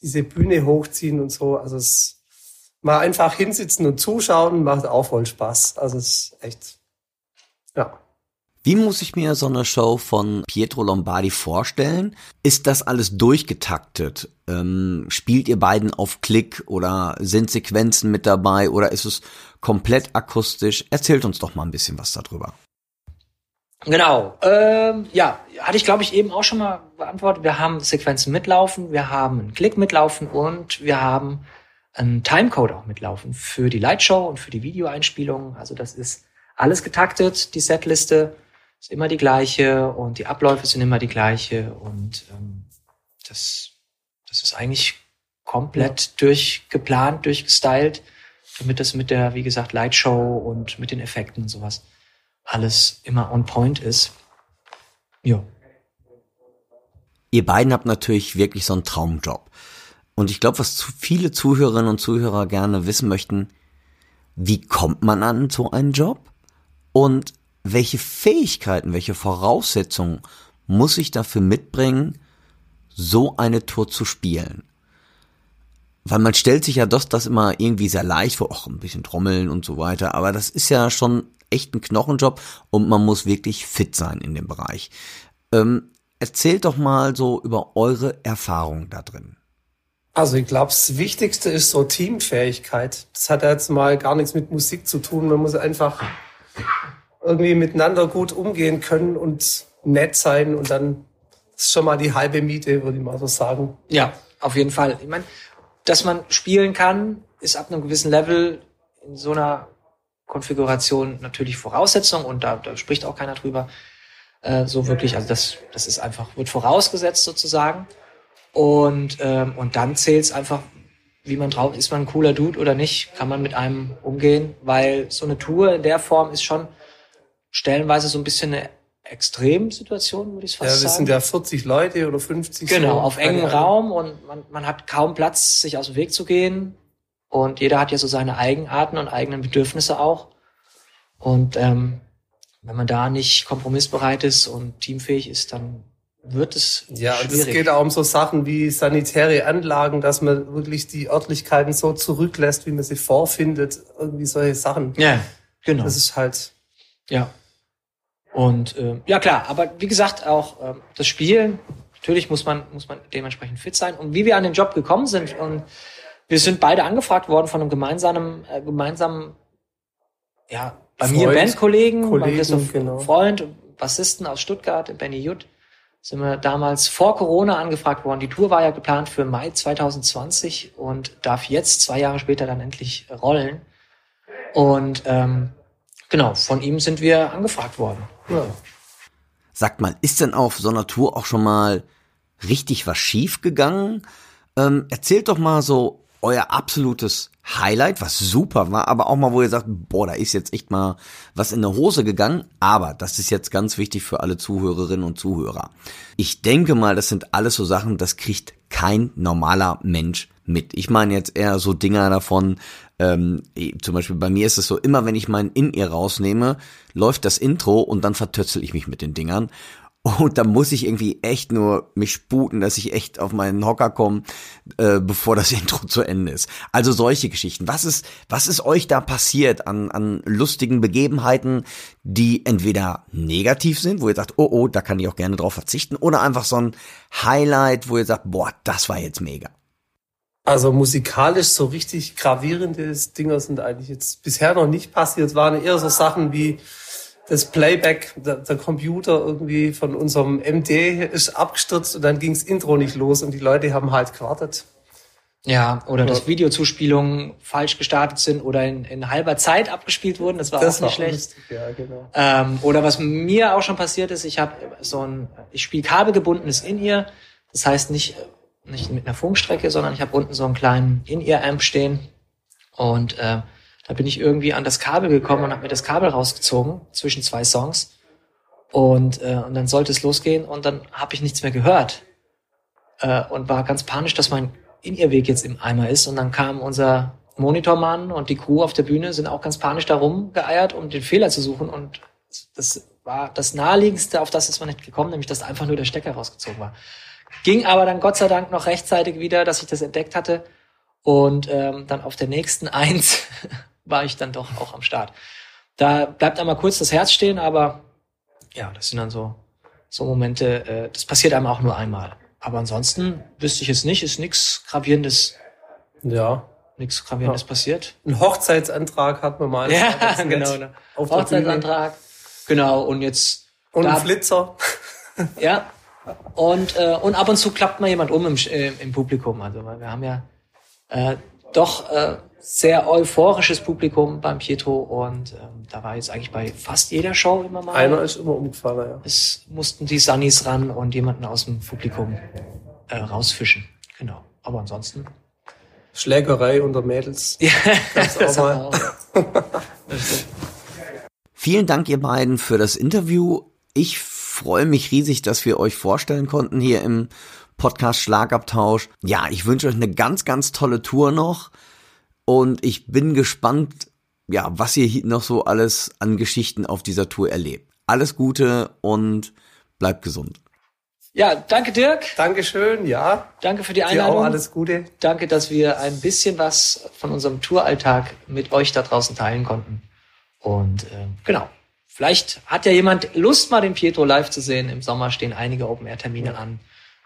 diese Bühne hochziehen und so. Also es mal einfach hinsitzen und zuschauen macht auch voll Spaß. Also es ist echt, ja. Wie muss ich mir so eine Show von Pietro Lombardi vorstellen? Ist das alles durchgetaktet? Ähm, spielt ihr beiden auf Klick oder sind Sequenzen mit dabei oder ist es komplett akustisch? Erzählt uns doch mal ein bisschen was darüber. Genau. Ähm, ja, hatte ich glaube ich eben auch schon mal beantwortet. Wir haben Sequenzen mitlaufen, wir haben einen Klick mitlaufen und wir haben einen Timecode auch mitlaufen für die Lightshow und für die Videoeinspielung. Also das ist alles getaktet, die Setliste ist immer die gleiche und die Abläufe sind immer die gleiche und ähm, das, das ist eigentlich komplett ja. durchgeplant, durchgestylt, damit das mit der, wie gesagt, Lightshow und mit den Effekten und sowas alles immer on point ist. Ja. Ihr beiden habt natürlich wirklich so einen Traumjob. Und ich glaube, was zu viele Zuhörerinnen und Zuhörer gerne wissen möchten, wie kommt man an so einen Job? Und welche Fähigkeiten, welche Voraussetzungen muss ich dafür mitbringen, so eine Tour zu spielen? Weil man stellt sich ja das, das immer irgendwie sehr leicht vor, auch ein bisschen trommeln und so weiter, aber das ist ja schon echt ein Knochenjob und man muss wirklich fit sein in dem Bereich. Ähm, erzählt doch mal so über eure Erfahrungen da drin. Also ich glaube, das Wichtigste ist so Teamfähigkeit. Das hat jetzt mal gar nichts mit Musik zu tun. Man muss einfach irgendwie miteinander gut umgehen können und nett sein und dann ist schon mal die halbe Miete, würde ich mal so sagen. Ja, auf jeden Fall. Ich meine, dass man spielen kann, ist ab einem gewissen Level in so einer Konfiguration natürlich Voraussetzung und da, da spricht auch keiner drüber. Äh, so wirklich, also das, das ist einfach, wird vorausgesetzt sozusagen. Und, ähm, und dann zählt es einfach, wie man drauf, ist man ein cooler Dude oder nicht, kann man mit einem umgehen, weil so eine Tour in der Form ist schon stellenweise so ein bisschen eine Extremsituation, würde ich fast sagen. Ja, wir sind ja 40 Leute oder 50. Genau, so. auf engem Raum und man, man hat kaum Platz, sich aus dem Weg zu gehen. Und jeder hat ja so seine Eigenarten und eigenen Bedürfnisse auch. Und ähm, wenn man da nicht kompromissbereit ist und teamfähig ist, dann wird es Ja, und es geht auch um so Sachen wie sanitäre Anlagen, dass man wirklich die Örtlichkeiten so zurücklässt, wie man sie vorfindet. Irgendwie solche Sachen. Ja, genau. Das ist halt... Ja. Und äh, ja klar, aber wie gesagt, auch äh, das Spielen, natürlich muss man, muss man dementsprechend fit sein. Und wie wir an den Job gekommen sind, und wir sind beide angefragt worden von einem gemeinsamen, äh, gemeinsamen, ja, bei Freund, mir Bandkollegen, bei Christoph genau. Freund, Bassisten aus Stuttgart, Benny Jutt, sind wir damals vor Corona angefragt worden. Die Tour war ja geplant für Mai 2020 und darf jetzt zwei Jahre später dann endlich rollen. Und ähm, genau, von ihm sind wir angefragt worden. Ja. Sagt mal, ist denn auf so einer Tour auch schon mal richtig was schief gegangen? Ähm, erzählt doch mal so euer absolutes Highlight, was super war, aber auch mal, wo ihr sagt, boah, da ist jetzt echt mal was in der Hose gegangen. Aber das ist jetzt ganz wichtig für alle Zuhörerinnen und Zuhörer. Ich denke mal, das sind alles so Sachen, das kriegt kein normaler Mensch mit. Ich meine jetzt eher so Dinger davon, ähm, zum Beispiel bei mir ist es so, immer wenn ich mein In-Ear rausnehme, läuft das Intro und dann vertötzel ich mich mit den Dingern. Und da muss ich irgendwie echt nur mich sputen, dass ich echt auf meinen Hocker komme, äh, bevor das Intro zu Ende ist. Also solche Geschichten. Was ist, was ist euch da passiert an, an lustigen Begebenheiten, die entweder negativ sind, wo ihr sagt, oh oh, da kann ich auch gerne drauf verzichten, oder einfach so ein Highlight, wo ihr sagt, boah, das war jetzt mega. Also musikalisch so richtig gravierende Dinger sind eigentlich jetzt bisher noch nicht passiert. Es waren eher so Sachen wie das Playback, der, der, Computer irgendwie von unserem MD ist abgestürzt und dann ging's Intro nicht los und die Leute haben halt gewartet. Ja, oder ja. dass Videozuspielungen falsch gestartet sind oder in, in halber Zeit abgespielt wurden, das war das auch nicht war schlecht. Lustig, ja, genau. Ähm, oder was mir auch schon passiert ist, ich habe so ein, ich spiele kabelgebundenes In-Ear, das heißt nicht, nicht mit einer Funkstrecke, sondern ich habe unten so einen kleinen In-Ear-Amp stehen und äh, da bin ich irgendwie an das Kabel gekommen und habe mir das Kabel rausgezogen zwischen zwei Songs. Und, äh, und dann sollte es losgehen und dann habe ich nichts mehr gehört. Äh, und war ganz panisch, dass mein In-Ear-Weg jetzt im Eimer ist. Und dann kam unser Monitormann und die Crew auf der Bühne sind auch ganz panisch darum geeiert, um den Fehler zu suchen. Und das war das naheliegendste, auf das ist man nicht gekommen, nämlich dass einfach nur der Stecker rausgezogen war. Ging aber dann Gott sei Dank noch rechtzeitig wieder, dass ich das entdeckt hatte. Und ähm, dann auf der nächsten Eins war ich dann doch auch am Start. Da bleibt einmal kurz das Herz stehen, aber ja, das sind dann so, so Momente, äh, das passiert einem auch nur einmal. Aber ansonsten wüsste ich es nicht, ist nichts Gravierendes. Ja. Nichts Gravierendes ja. passiert. Ein Hochzeitsantrag hat man mal. Ja, genau. Ne. Hochzeitsantrag. Genau, und jetzt. Und ein Flitzer. Ja. Und, äh, und ab und zu klappt mal jemand um im, äh, im Publikum. Also, weil wir haben ja äh, doch äh, sehr euphorisches Publikum beim Pietro und ähm, da war jetzt eigentlich bei fast jeder Show immer mal. Einer ist immer umgefallen, ja. Es mussten die Sunnies ran und jemanden aus dem Publikum äh, rausfischen. Genau. Aber ansonsten. Schlägerei unter Mädels. Ja, das auch mal. Auch. Vielen Dank, ihr beiden, für das Interview. Ich freue mich riesig, dass wir euch vorstellen konnten hier im Podcast Schlagabtausch. Ja, ich wünsche euch eine ganz, ganz tolle Tour noch. Und ich bin gespannt, ja, was ihr noch so alles an Geschichten auf dieser Tour erlebt. Alles Gute und bleibt gesund. Ja, danke Dirk. Dankeschön, ja. Danke für die Einladung. Dir auch alles Gute. Danke, dass wir ein bisschen was von unserem Touralltag mit euch da draußen teilen konnten. Und äh, genau, vielleicht hat ja jemand Lust, mal den Pietro live zu sehen. Im Sommer stehen einige Open-Air-Termine an.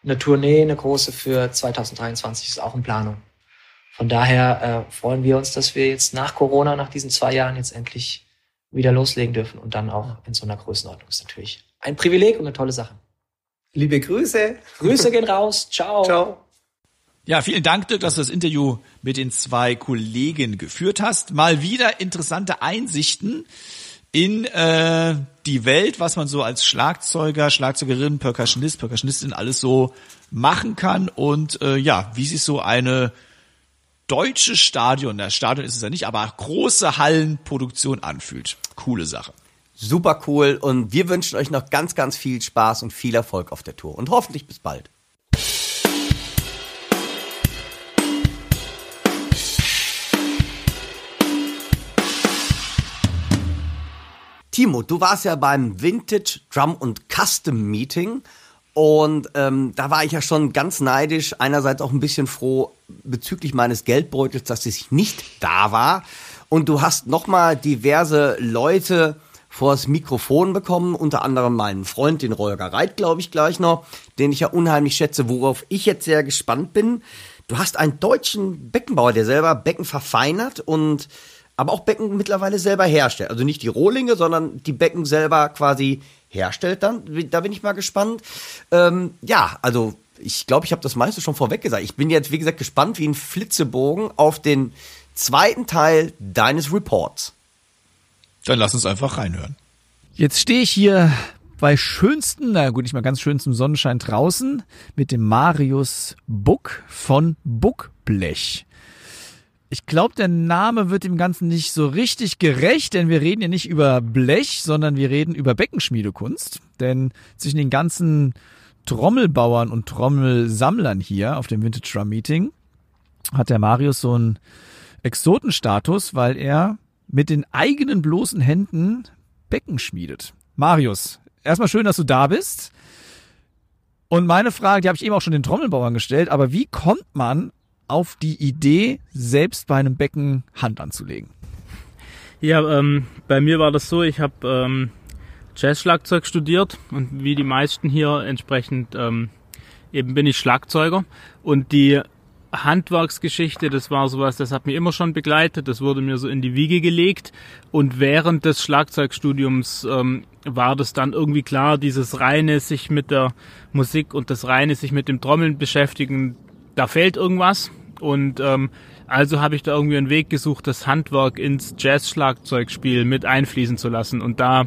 Eine Tournee, eine große für 2023 ist auch in Planung. Von daher äh, freuen wir uns, dass wir jetzt nach Corona, nach diesen zwei Jahren jetzt endlich wieder loslegen dürfen und dann auch in so einer Größenordnung. ist natürlich ein Privileg und eine tolle Sache. Liebe Grüße. Grüße gehen raus. Ciao. Ciao. Ja, vielen Dank, Dirk, dass du das Interview mit den zwei Kollegen geführt hast. Mal wieder interessante Einsichten in äh, die Welt, was man so als Schlagzeuger, Schlagzeugerin, Percussionist, Percussionistin alles so machen kann und äh, ja, wie sich so eine deutsche Stadion, das Stadion ist es ja nicht, aber große Hallenproduktion anfühlt. Coole Sache. Super cool und wir wünschen euch noch ganz, ganz viel Spaß und viel Erfolg auf der Tour und hoffentlich bis bald. Timo, du warst ja beim Vintage Drum und Custom Meeting und ähm, da war ich ja schon ganz neidisch, einerseits auch ein bisschen froh bezüglich meines Geldbeutels, dass ich nicht da war. Und du hast nochmal diverse Leute vors Mikrofon bekommen, unter anderem meinen Freund, den Rolger Reit, glaube ich, gleich noch, den ich ja unheimlich schätze, worauf ich jetzt sehr gespannt bin. Du hast einen deutschen Beckenbauer, der selber Becken verfeinert und aber auch Becken mittlerweile selber herstellt. Also nicht die Rohlinge, sondern die Becken selber quasi herstellt dann. Da bin ich mal gespannt. Ähm, ja, also ich glaube, ich habe das meiste schon vorweg gesagt. Ich bin jetzt, wie gesagt, gespannt wie ein Flitzebogen auf den zweiten Teil deines Reports. Dann lass uns einfach reinhören. Jetzt stehe ich hier bei schönstem, na gut, nicht mal ganz schönstem Sonnenschein draußen mit dem Marius Buck von Buckblech. Ich glaube, der Name wird dem Ganzen nicht so richtig gerecht, denn wir reden ja nicht über Blech, sondern wir reden über Beckenschmiedekunst. Denn zwischen den ganzen Trommelbauern und Trommelsammlern hier auf dem Vintage Drum Meeting hat der Marius so einen Exotenstatus, weil er mit den eigenen bloßen Händen Becken schmiedet. Marius, erstmal schön, dass du da bist. Und meine Frage, die habe ich eben auch schon den Trommelbauern gestellt, aber wie kommt man auf die Idee, selbst bei einem Becken Hand anzulegen? Ja, ähm, bei mir war das so, ich habe ähm, Jazz-Schlagzeug studiert und wie die meisten hier entsprechend ähm, eben bin ich Schlagzeuger und die Handwerksgeschichte, das war sowas, das hat mich immer schon begleitet, das wurde mir so in die Wiege gelegt und während des Schlagzeugstudiums ähm, war das dann irgendwie klar, dieses reine sich mit der Musik und das reine sich mit dem Trommeln beschäftigen, da fehlt irgendwas und ähm, also habe ich da irgendwie einen Weg gesucht, das Handwerk ins Jazz-Schlagzeugspiel mit einfließen zu lassen und da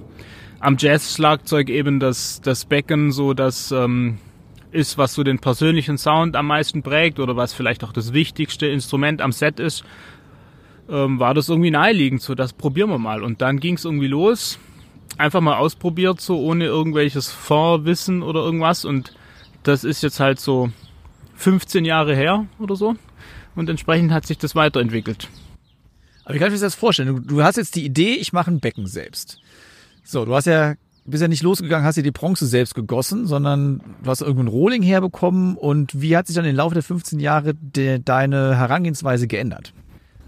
am Jazz-Schlagzeug eben das, das Becken so das ähm, ist, was so den persönlichen Sound am meisten prägt oder was vielleicht auch das wichtigste Instrument am Set ist, ähm, war das irgendwie naheliegend, so das probieren wir mal. Und dann ging es irgendwie los, einfach mal ausprobiert, so ohne irgendwelches Vorwissen oder irgendwas. Und das ist jetzt halt so 15 Jahre her oder so. Und entsprechend hat sich das weiterentwickelt. Aber wie kann ich mir das vorstellen? Du, du hast jetzt die Idee, ich mache ein Becken selbst. So, du hast ja bist ja nicht losgegangen, hast dir die Bronze selbst gegossen, sondern du hast irgendeinen Rohling herbekommen. Und wie hat sich dann im Laufe der 15 Jahre de, deine Herangehensweise geändert?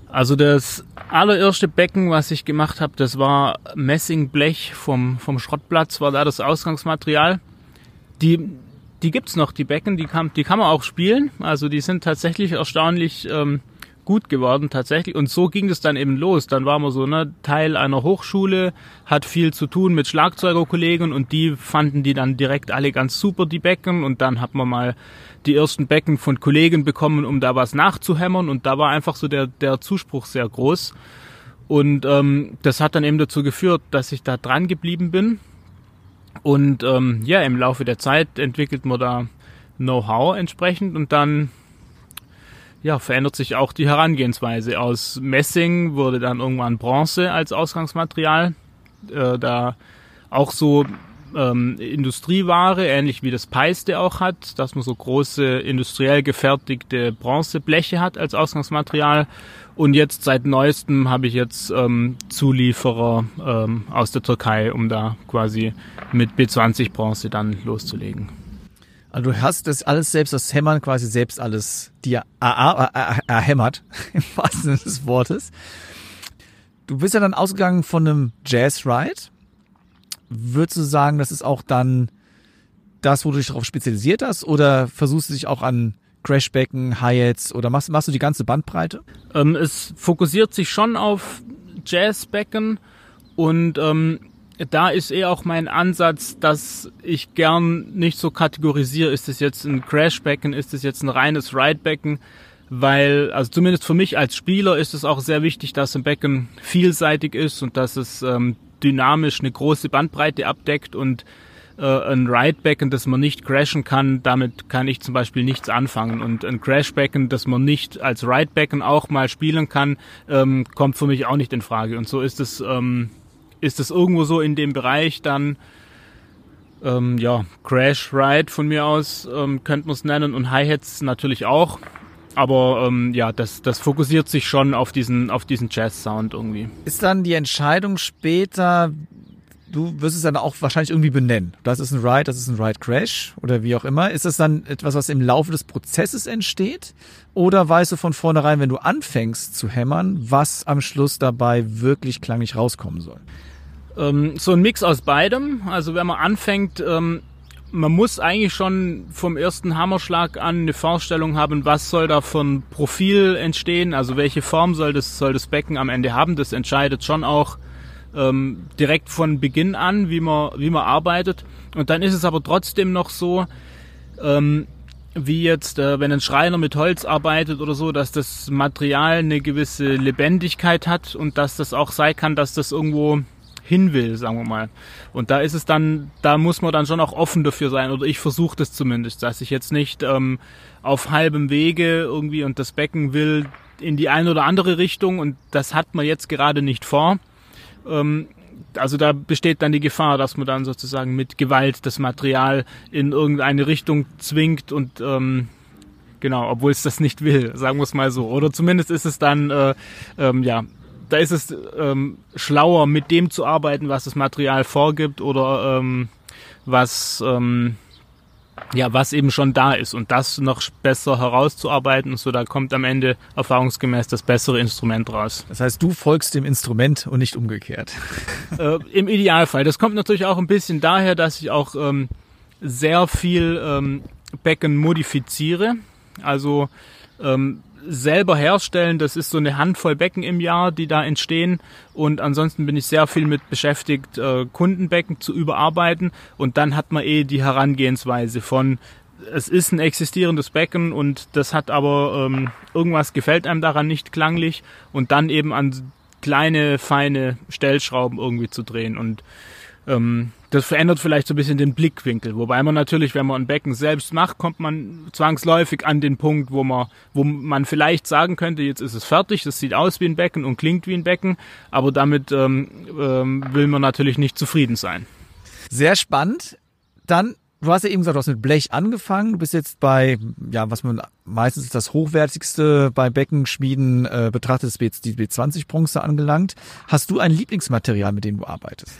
Also das allererste Becken, was ich gemacht habe, das war Messingblech vom, vom Schrottplatz, war da das Ausgangsmaterial. Die, die gibt's noch, die Becken, die kann, die kann man auch spielen. Also die sind tatsächlich erstaunlich ähm, gut geworden tatsächlich. Und so ging es dann eben los. Dann waren wir so ne, Teil einer Hochschule, hat viel zu tun mit Schlagzeugerkollegen und die fanden die dann direkt alle ganz super, die Becken. Und dann hat man mal die ersten Becken von Kollegen bekommen, um da was nachzuhämmern. Und da war einfach so der, der Zuspruch sehr groß. Und ähm, das hat dann eben dazu geführt, dass ich da dran geblieben bin. Und ähm, ja, im Laufe der Zeit entwickelt man da Know-how entsprechend und dann ja, verändert sich auch die Herangehensweise. Aus Messing wurde dann irgendwann Bronze als Ausgangsmaterial. Äh, da auch so ähm, Industrieware, ähnlich wie das Peiste auch hat, dass man so große industriell gefertigte Bronzebleche hat als Ausgangsmaterial. Und jetzt seit neuestem habe ich jetzt ähm, Zulieferer ähm, aus der Türkei, um da quasi mit B20 Bronze dann loszulegen. Also du hast das alles selbst, das Hämmern quasi selbst alles dir erhämmert, im wahrsten Sinne des Wortes. Du bist ja dann ausgegangen von einem Jazz-Ride. Würdest du sagen, das ist auch dann das, wo du dich darauf spezialisiert hast? Oder versuchst du dich auch an Crashbecken, Hi-Hats oder machst, machst du die ganze Bandbreite? Ähm, es fokussiert sich schon auf Jazzbecken und ähm, da ist eher auch mein Ansatz, dass ich gern nicht so kategorisiere, ist es jetzt ein Crashbecken, ist es jetzt ein reines Ridebecken, weil, also zumindest für mich als Spieler ist es auch sehr wichtig, dass ein Becken vielseitig ist und dass es ähm, dynamisch eine große Bandbreite abdeckt und äh, ein Ridebecken, das man nicht crashen kann, damit kann ich zum Beispiel nichts anfangen. Und ein Crashbecken, das man nicht als Ridebecken auch mal spielen kann, ähm, kommt für mich auch nicht in Frage. Und so ist es ähm, ist es irgendwo so in dem Bereich dann, ähm, ja, Crash Ride von mir aus, ähm, könnte man es nennen, und Hi-Hats natürlich auch. Aber ähm, ja, das, das fokussiert sich schon auf diesen, auf diesen Jazz-Sound irgendwie. Ist dann die Entscheidung später, du wirst es dann auch wahrscheinlich irgendwie benennen. Das ist ein Ride, das ist ein Ride Crash oder wie auch immer. Ist das dann etwas, was im Laufe des Prozesses entsteht? Oder weißt du von vornherein, wenn du anfängst zu hämmern, was am Schluss dabei wirklich klanglich rauskommen soll? Ähm, so ein Mix aus beidem. Also wenn man anfängt, ähm, man muss eigentlich schon vom ersten Hammerschlag an eine Vorstellung haben, was soll da für ein Profil entstehen, also welche Form soll das, soll das Becken am Ende haben. Das entscheidet schon auch, ähm, direkt von Beginn an, wie man, wie man arbeitet. Und dann ist es aber trotzdem noch so, ähm, wie jetzt, äh, wenn ein Schreiner mit Holz arbeitet oder so, dass das Material eine gewisse Lebendigkeit hat und dass das auch sein kann, dass das irgendwo hin will, sagen wir mal. Und da ist es dann, da muss man dann schon auch offen dafür sein, oder ich versuche das zumindest, dass ich jetzt nicht ähm, auf halbem Wege irgendwie und das Becken will in die eine oder andere Richtung und das hat man jetzt gerade nicht vor. Ähm, also da besteht dann die Gefahr, dass man dann sozusagen mit Gewalt das Material in irgendeine Richtung zwingt und ähm, genau, obwohl es das nicht will, sagen wir es mal so. Oder zumindest ist es dann äh, ähm, ja da ist es ähm, schlauer, mit dem zu arbeiten, was das Material vorgibt oder ähm, was ähm, ja, was eben schon da ist und das noch besser herauszuarbeiten, so da kommt am Ende erfahrungsgemäß das bessere Instrument raus. Das heißt, du folgst dem Instrument und nicht umgekehrt. Äh, Im Idealfall. Das kommt natürlich auch ein bisschen daher, dass ich auch ähm, sehr viel ähm, Becken modifiziere. Also ähm, selber herstellen. Das ist so eine Handvoll Becken im Jahr, die da entstehen. Und ansonsten bin ich sehr viel mit beschäftigt, äh, Kundenbecken zu überarbeiten. Und dann hat man eh die Herangehensweise von, es ist ein existierendes Becken und das hat aber ähm, irgendwas gefällt einem daran nicht klanglich und dann eben an kleine, feine Stellschrauben irgendwie zu drehen. Und ähm, das verändert vielleicht so ein bisschen den Blickwinkel. Wobei man natürlich, wenn man ein Becken selbst macht, kommt man zwangsläufig an den Punkt, wo man, wo man vielleicht sagen könnte, jetzt ist es fertig, das sieht aus wie ein Becken und klingt wie ein Becken, aber damit ähm, ähm, will man natürlich nicht zufrieden sein. Sehr spannend. Dann, du hast ja eben gesagt, du hast mit Blech angefangen. Du bist jetzt bei, ja, was man meistens das hochwertigste bei Beckenschmieden äh, betrachtet, ist die B20-Bronze angelangt. Hast du ein Lieblingsmaterial, mit dem du arbeitest?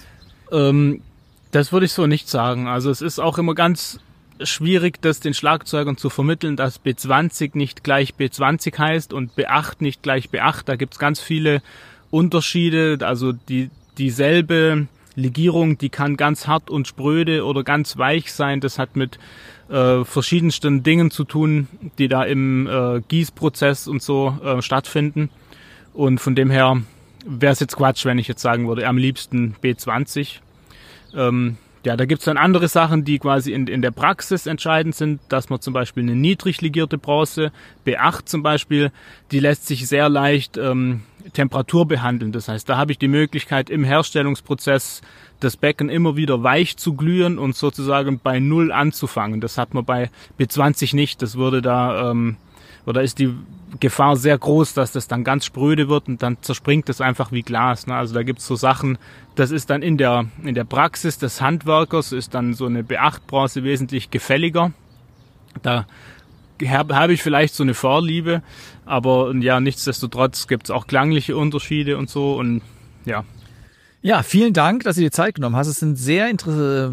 Ähm, das würde ich so nicht sagen. Also es ist auch immer ganz schwierig, das den Schlagzeugern zu vermitteln, dass B20 nicht gleich B20 heißt und B8 nicht gleich B8. Da gibt's ganz viele Unterschiede. Also die, dieselbe Legierung, die kann ganz hart und spröde oder ganz weich sein. Das hat mit äh, verschiedensten Dingen zu tun, die da im äh, Gießprozess und so äh, stattfinden. Und von dem her wäre es jetzt Quatsch, wenn ich jetzt sagen würde, am liebsten B20. Ähm, ja, da gibt's dann andere Sachen, die quasi in, in der Praxis entscheidend sind, dass man zum Beispiel eine niedrig legierte Bronze, B8 zum Beispiel, die lässt sich sehr leicht ähm, Temperatur behandeln. Das heißt, da habe ich die Möglichkeit im Herstellungsprozess das Becken immer wieder weich zu glühen und sozusagen bei Null anzufangen. Das hat man bei B20 nicht. Das würde da ähm, oder ist die Gefahr sehr groß, dass das dann ganz spröde wird und dann zerspringt das einfach wie Glas. Ne? Also da gibt's so Sachen, das ist dann in der, in der Praxis des Handwerkers, ist dann so eine B8-Bronze wesentlich gefälliger. Da habe hab ich vielleicht so eine Vorliebe, aber ja, nichtsdestotrotz gibt's auch klangliche Unterschiede und so und ja, ja, vielen Dank, dass du dir Zeit genommen hast. Es sind sehr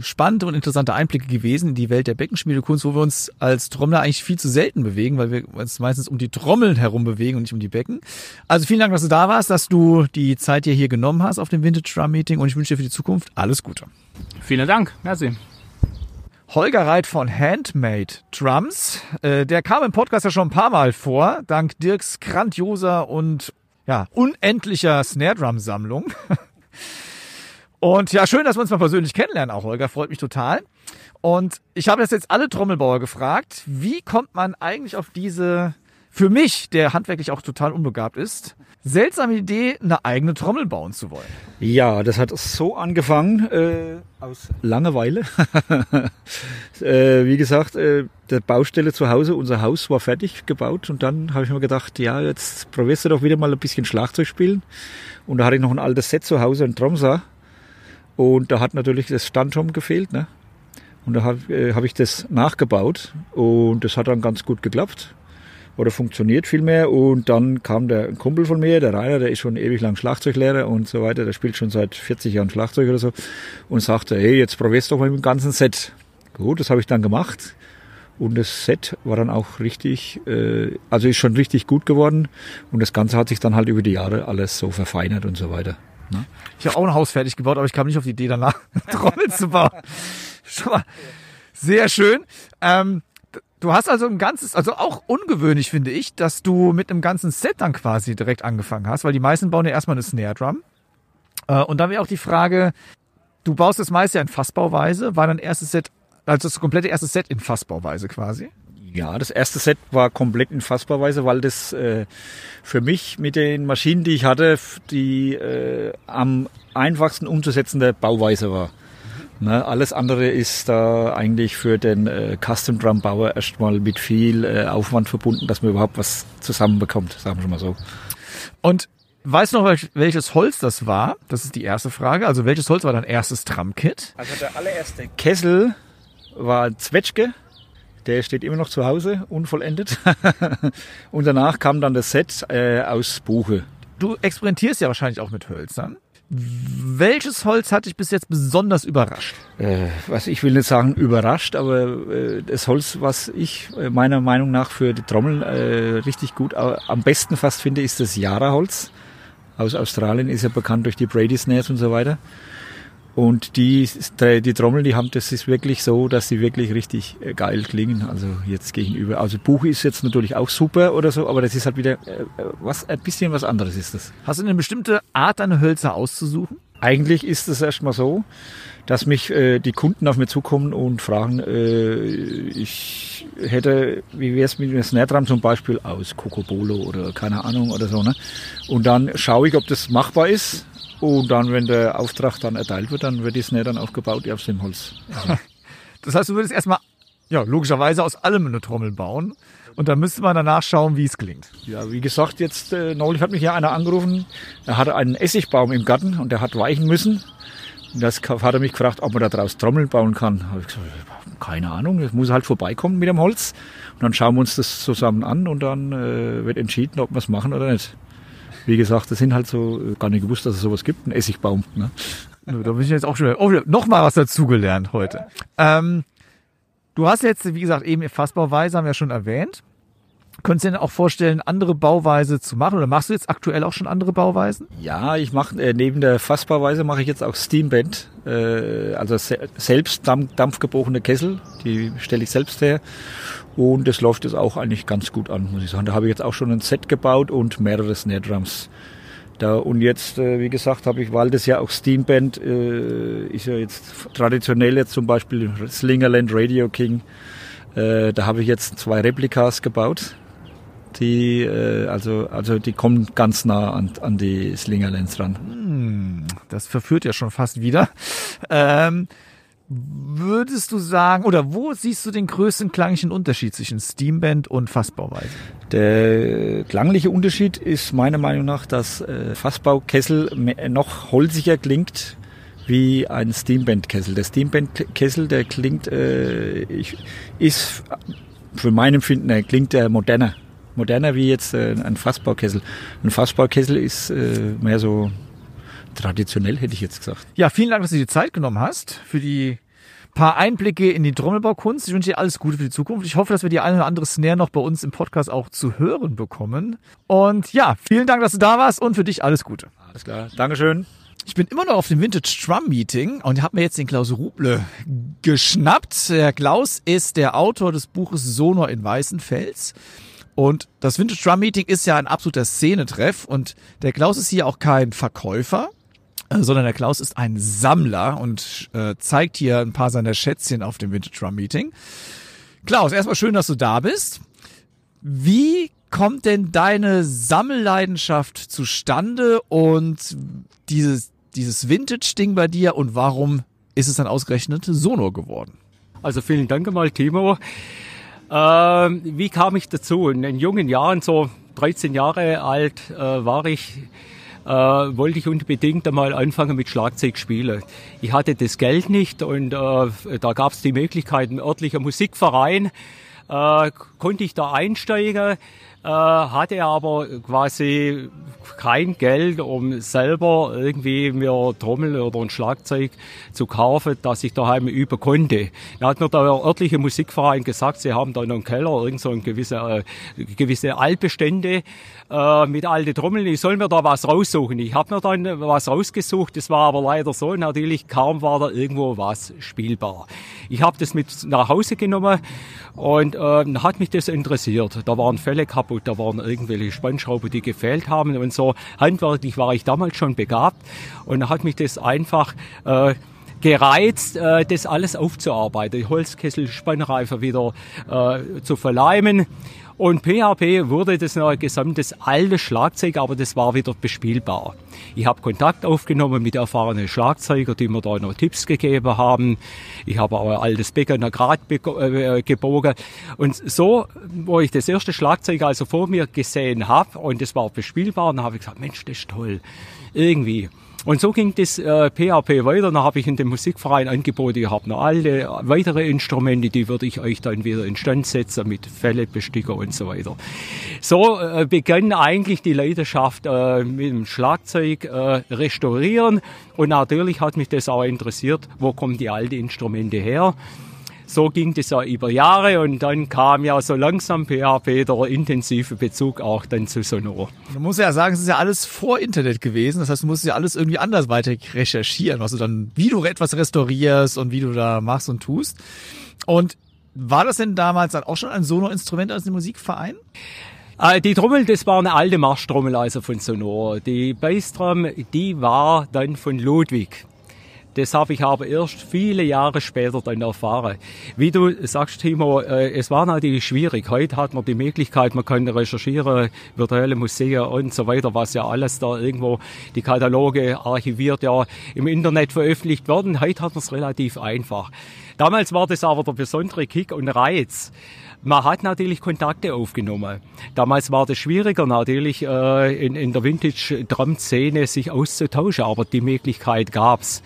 spannende und interessante Einblicke gewesen in die Welt der Beckenschmiedekunst, wo wir uns als Trommler eigentlich viel zu selten bewegen, weil wir uns meistens um die Trommeln herum bewegen und nicht um die Becken. Also vielen Dank, dass du da warst, dass du die Zeit dir hier genommen hast auf dem Vintage Drum Meeting und ich wünsche dir für die Zukunft alles Gute. Vielen Dank. Merci. Holger Reit von Handmade Drums. Äh, der kam im Podcast ja schon ein paar Mal vor, dank Dirks grandioser und ja, unendlicher Snare Drum Sammlung. Und ja, schön, dass wir uns mal persönlich kennenlernen, auch Holger, freut mich total. Und ich habe jetzt alle Trommelbauer gefragt, wie kommt man eigentlich auf diese, für mich, der handwerklich auch total unbegabt ist, seltsame Idee, eine eigene Trommel bauen zu wollen? Ja, das hat so angefangen äh, aus Langeweile. äh, wie gesagt, äh, der Baustelle zu Hause, unser Haus war fertig gebaut und dann habe ich mir gedacht, ja, jetzt probierst du doch wieder mal ein bisschen Schlagzeug spielen. Und da hatte ich noch ein altes Set zu Hause, ein Tromsa. Und da hat natürlich das Standturm gefehlt. Ne? Und da habe äh, hab ich das nachgebaut und das hat dann ganz gut geklappt oder funktioniert vielmehr. Und dann kam der Kumpel von mir, der Rainer, der ist schon ewig lang Schlagzeuglehrer und so weiter, der spielt schon seit 40 Jahren Schlagzeug oder so und sagte, hey, jetzt probierst doch mal mit dem ganzen Set. Gut, das habe ich dann gemacht. Und das Set war dann auch richtig, äh, also ist schon richtig gut geworden. Und das Ganze hat sich dann halt über die Jahre alles so verfeinert und so weiter. Ne? Ich habe auch ein Haus fertig gebaut, aber ich kam nicht auf die Idee, danach Trommel zu bauen. Schon mal sehr schön. Ähm, du hast also ein ganzes, also auch ungewöhnlich finde ich, dass du mit einem ganzen Set dann quasi direkt angefangen hast, weil die meisten bauen ja erstmal eine Snare Drum Äh, und dann wäre auch die Frage, du baust das meiste ja in Fassbauweise, war dein erstes Set, also das komplette erste Set in Fassbauweise quasi? Ja, das erste Set war komplett in Fassbauweise, weil das äh, für mich mit den Maschinen, die ich hatte, die äh, am einfachsten umzusetzende Bauweise war. Ne, alles andere ist da eigentlich für den äh, Custom Drum Bauer erstmal mit viel äh, Aufwand verbunden, dass man überhaupt was zusammenbekommt, sagen wir mal so. Und weißt du noch, welch- welches Holz das war? Das ist die erste Frage. Also welches Holz war dein erstes Drumkit? Also der allererste Kessel war Zwetschge. Der steht immer noch zu Hause, unvollendet. Und danach kam dann das Set äh, aus Buche. Du experimentierst ja wahrscheinlich auch mit Hölzern. Welches Holz hat dich bis jetzt besonders überrascht? Äh, was ich will nicht sagen überrascht, aber äh, das Holz, was ich äh, meiner Meinung nach für die Trommel äh, richtig gut, am besten fast finde, ist das Yara-Holz. Aus Australien ist ja bekannt durch die Brady Snares und so weiter. Und die, die Trommeln, die haben, das ist wirklich so, dass sie wirklich richtig äh, geil klingen. Also jetzt gegenüber. Also Buch ist jetzt natürlich auch super oder so, aber das ist halt wieder äh, was, ein bisschen was anderes ist das. Hast du eine bestimmte Art, deine Hölzer auszusuchen? Eigentlich ist es erstmal so, dass mich äh, die Kunden auf mir zukommen und fragen, äh, ich hätte, wie wäre es mit einem Snare Drum zum Beispiel aus Cocobolo oder keine Ahnung oder so. Ne? Und dann schaue ich, ob das machbar ist. Und dann, wenn der Auftrag dann erteilt wird, dann wird die Snare dann aufgebaut auf dem Holz. Das heißt, du würdest erstmal, ja, logischerweise aus allem eine Trommel bauen. Und dann müsste man danach schauen, wie es klingt. Ja, wie gesagt, jetzt äh, neulich hat mich ja einer angerufen, er hatte einen Essigbaum im Garten und der hat weichen müssen. Und das hat er mich gefragt, ob man da draus Trommeln bauen kann. Habe ich gesagt, keine Ahnung, das muss halt vorbeikommen mit dem Holz. Und dann schauen wir uns das zusammen an und dann äh, wird entschieden, ob wir es machen oder nicht. Wie gesagt, das sind halt so, äh, gar nicht gewusst, dass es sowas gibt, ein Essigbaum. Ne? Da bin ich jetzt auch schon wieder, oh, noch mal was dazugelernt heute. Ähm, du hast jetzt, wie gesagt, eben Fassbauweise haben wir ja schon erwähnt. Könntest du dir auch vorstellen, andere Bauweise zu machen? Oder machst du jetzt aktuell auch schon andere Bauweisen? Ja, ich mache äh, neben der Fassbauweise mache ich jetzt auch Steamband, äh, also se selbst dampf, dampfgebrochene Kessel, die stelle ich selbst her und das läuft jetzt auch eigentlich ganz gut an, muss ich sagen. Da habe ich jetzt auch schon ein Set gebaut und mehrere Snare Drums. Da und jetzt, äh, wie gesagt, habe ich, weil das ja auch Steamband äh, ist ja jetzt traditionell jetzt zum Beispiel Slingerland Radio King. Äh, da habe ich jetzt zwei Replikas gebaut die äh, also also die kommen ganz nah an, an die Slingerlands ran. Das verführt ja schon fast wieder. Ähm, würdest du sagen, oder wo siehst du den größten klanglichen Unterschied zwischen Steamband und Fassbauweise? Der klangliche Unterschied ist meiner Meinung nach, dass äh, Fassbaukessel noch holziger klingt wie ein Steamband-Kessel. Der Steamband-Kessel, der klingt, äh, ich, ist für mein Empfinden, der klingt der moderner. Moderner wie jetzt äh, ein Fassbaukessel. Ein Fassbaukessel ist äh, mehr so traditionell, hätte ich jetzt gesagt. Ja, vielen Dank, dass du dir die Zeit genommen hast für die paar Einblicke in die Trommelbaukunst. Ich wünsche dir alles Gute für die Zukunft. Ich hoffe, dass wir die eine oder andere Snare noch bei uns im Podcast auch zu hören bekommen. Und ja, vielen Dank, dass du da warst und für dich alles Gute. Alles klar. Dankeschön. Ich bin immer noch auf dem Vintage Drum Meeting und habe mir jetzt den Klaus Ruble geschnappt. Der Klaus ist der Autor des Buches Sonor in Weißenfels. Und das Vintage Drum Meeting ist ja ein absoluter Szenetreff und der Klaus ist hier auch kein Verkäufer, sondern der Klaus ist ein Sammler und äh, zeigt hier ein paar seiner Schätzchen auf dem Vintage Drum Meeting. Klaus, erstmal schön, dass du da bist. Wie kommt denn deine Sammelleidenschaft zustande und dieses, dieses Vintage-Ding bei dir und warum ist es dann ausgerechnet Sonor geworden? Also vielen Dank einmal, Timo. Ähm, wie kam ich dazu? In den jungen Jahren, so 13 Jahre alt, äh, war ich, äh, wollte ich unbedingt einmal anfangen mit Schlagzeug spielen. Ich hatte das Geld nicht und äh, da gab es die Möglichkeit, ein örtlicher Musikverein, äh, konnte ich da einsteigen, äh, hatte aber quasi kein Geld, um selber irgendwie mir Trommel oder ein Schlagzeug zu kaufen, dass ich daheim üben konnte. Da hat mir der örtliche Musikverein gesagt, sie haben da noch einen Keller, irgend so ein gewisse, äh, gewisse Altbestände äh, mit alten Trommeln. Ich soll mir da was raussuchen. Ich habe mir dann was rausgesucht. Das war aber leider so, natürlich kaum war da irgendwo was spielbar. Ich habe das mit nach Hause genommen und äh, hat mich das interessiert. Da waren Fälle kaputt da waren irgendwelche Spannschrauben, die gefehlt haben und so. Handwerklich war ich damals schon begabt und hat mich das einfach äh, gereizt, äh, das alles aufzuarbeiten, die Holzkessel-Spannreifer wieder äh, zu verleimen. Und PHP wurde das ein gesamtes altes Schlagzeug, aber das war wieder bespielbar. Ich habe Kontakt aufgenommen mit erfahrenen Schlagzeugern, die mir da noch Tipps gegeben haben. Ich habe auch ein altes Becken Grad äh, gebogen. Und so, wo ich das erste Schlagzeug also vor mir gesehen habe und das war bespielbar, dann habe ich gesagt, Mensch, das ist toll. Irgendwie. Und so ging das äh, PHP weiter. Dann habe ich in dem Musikverein angeboten, ich habe noch alle weitere Instrumente, die würde ich euch dann wieder instand setzen mit Fellebesticker und so weiter. So äh, begann eigentlich die Leidenschaft äh, mit dem Schlagzeug äh, restaurieren. Und natürlich hat mich das auch interessiert, wo kommen die alten Instrumente her so ging das ja über Jahre und dann kam ja so langsam PHP der intensive Bezug auch dann zu Sonor. Du musst ja sagen, es ist ja alles vor Internet gewesen. Das heißt, du musst ja alles irgendwie anders weiter recherchieren, was du dann, wie du etwas restaurierst und wie du da machst und tust. Und war das denn damals dann auch schon ein Sono-Instrument aus dem Musikverein? Äh, die Trommel, das war eine alte Marschtrommel also von Sonor. Die Bassdrum, die war dann von Ludwig. Das habe ich aber erst viele Jahre später dann erfahren. Wie du sagst, Timo, äh, es war natürlich schwierig. Heute hat man die Möglichkeit, man kann recherchieren, virtuelle Museen und so weiter, was ja alles da irgendwo, die Kataloge archiviert ja im Internet veröffentlicht werden. Heute hat man es relativ einfach. Damals war das aber der besondere Kick und Reiz. Man hat natürlich Kontakte aufgenommen. Damals war das schwieriger natürlich äh, in, in der Vintage-Drum-Szene sich auszutauschen, aber die Möglichkeit gab's.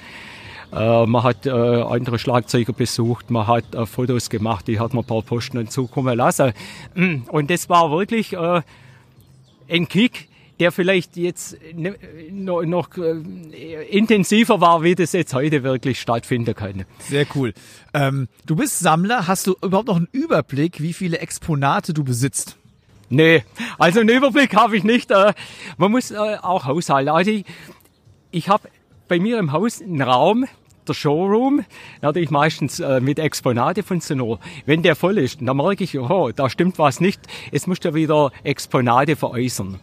Äh, man hat äh, andere Schlagzeuger besucht, man hat äh, Fotos gemacht, die hat man ein paar Posten zukommen lassen. Und das war wirklich äh, ein Kick, der vielleicht jetzt noch, noch äh, intensiver war, wie das jetzt heute wirklich stattfinden kann. Sehr cool. Ähm, du bist Sammler. Hast du überhaupt noch einen Überblick, wie viele Exponate du besitzt? Nee, also einen Überblick habe ich nicht. Man muss auch haushalten. Also ich, ich habe bei mir im Haus einen Raum, der Showroom, natürlich meistens äh, mit Exponate von Sonor. Wenn der voll ist, dann merke ich, oh, da stimmt was nicht. Jetzt musst du wieder Exponate veräußern.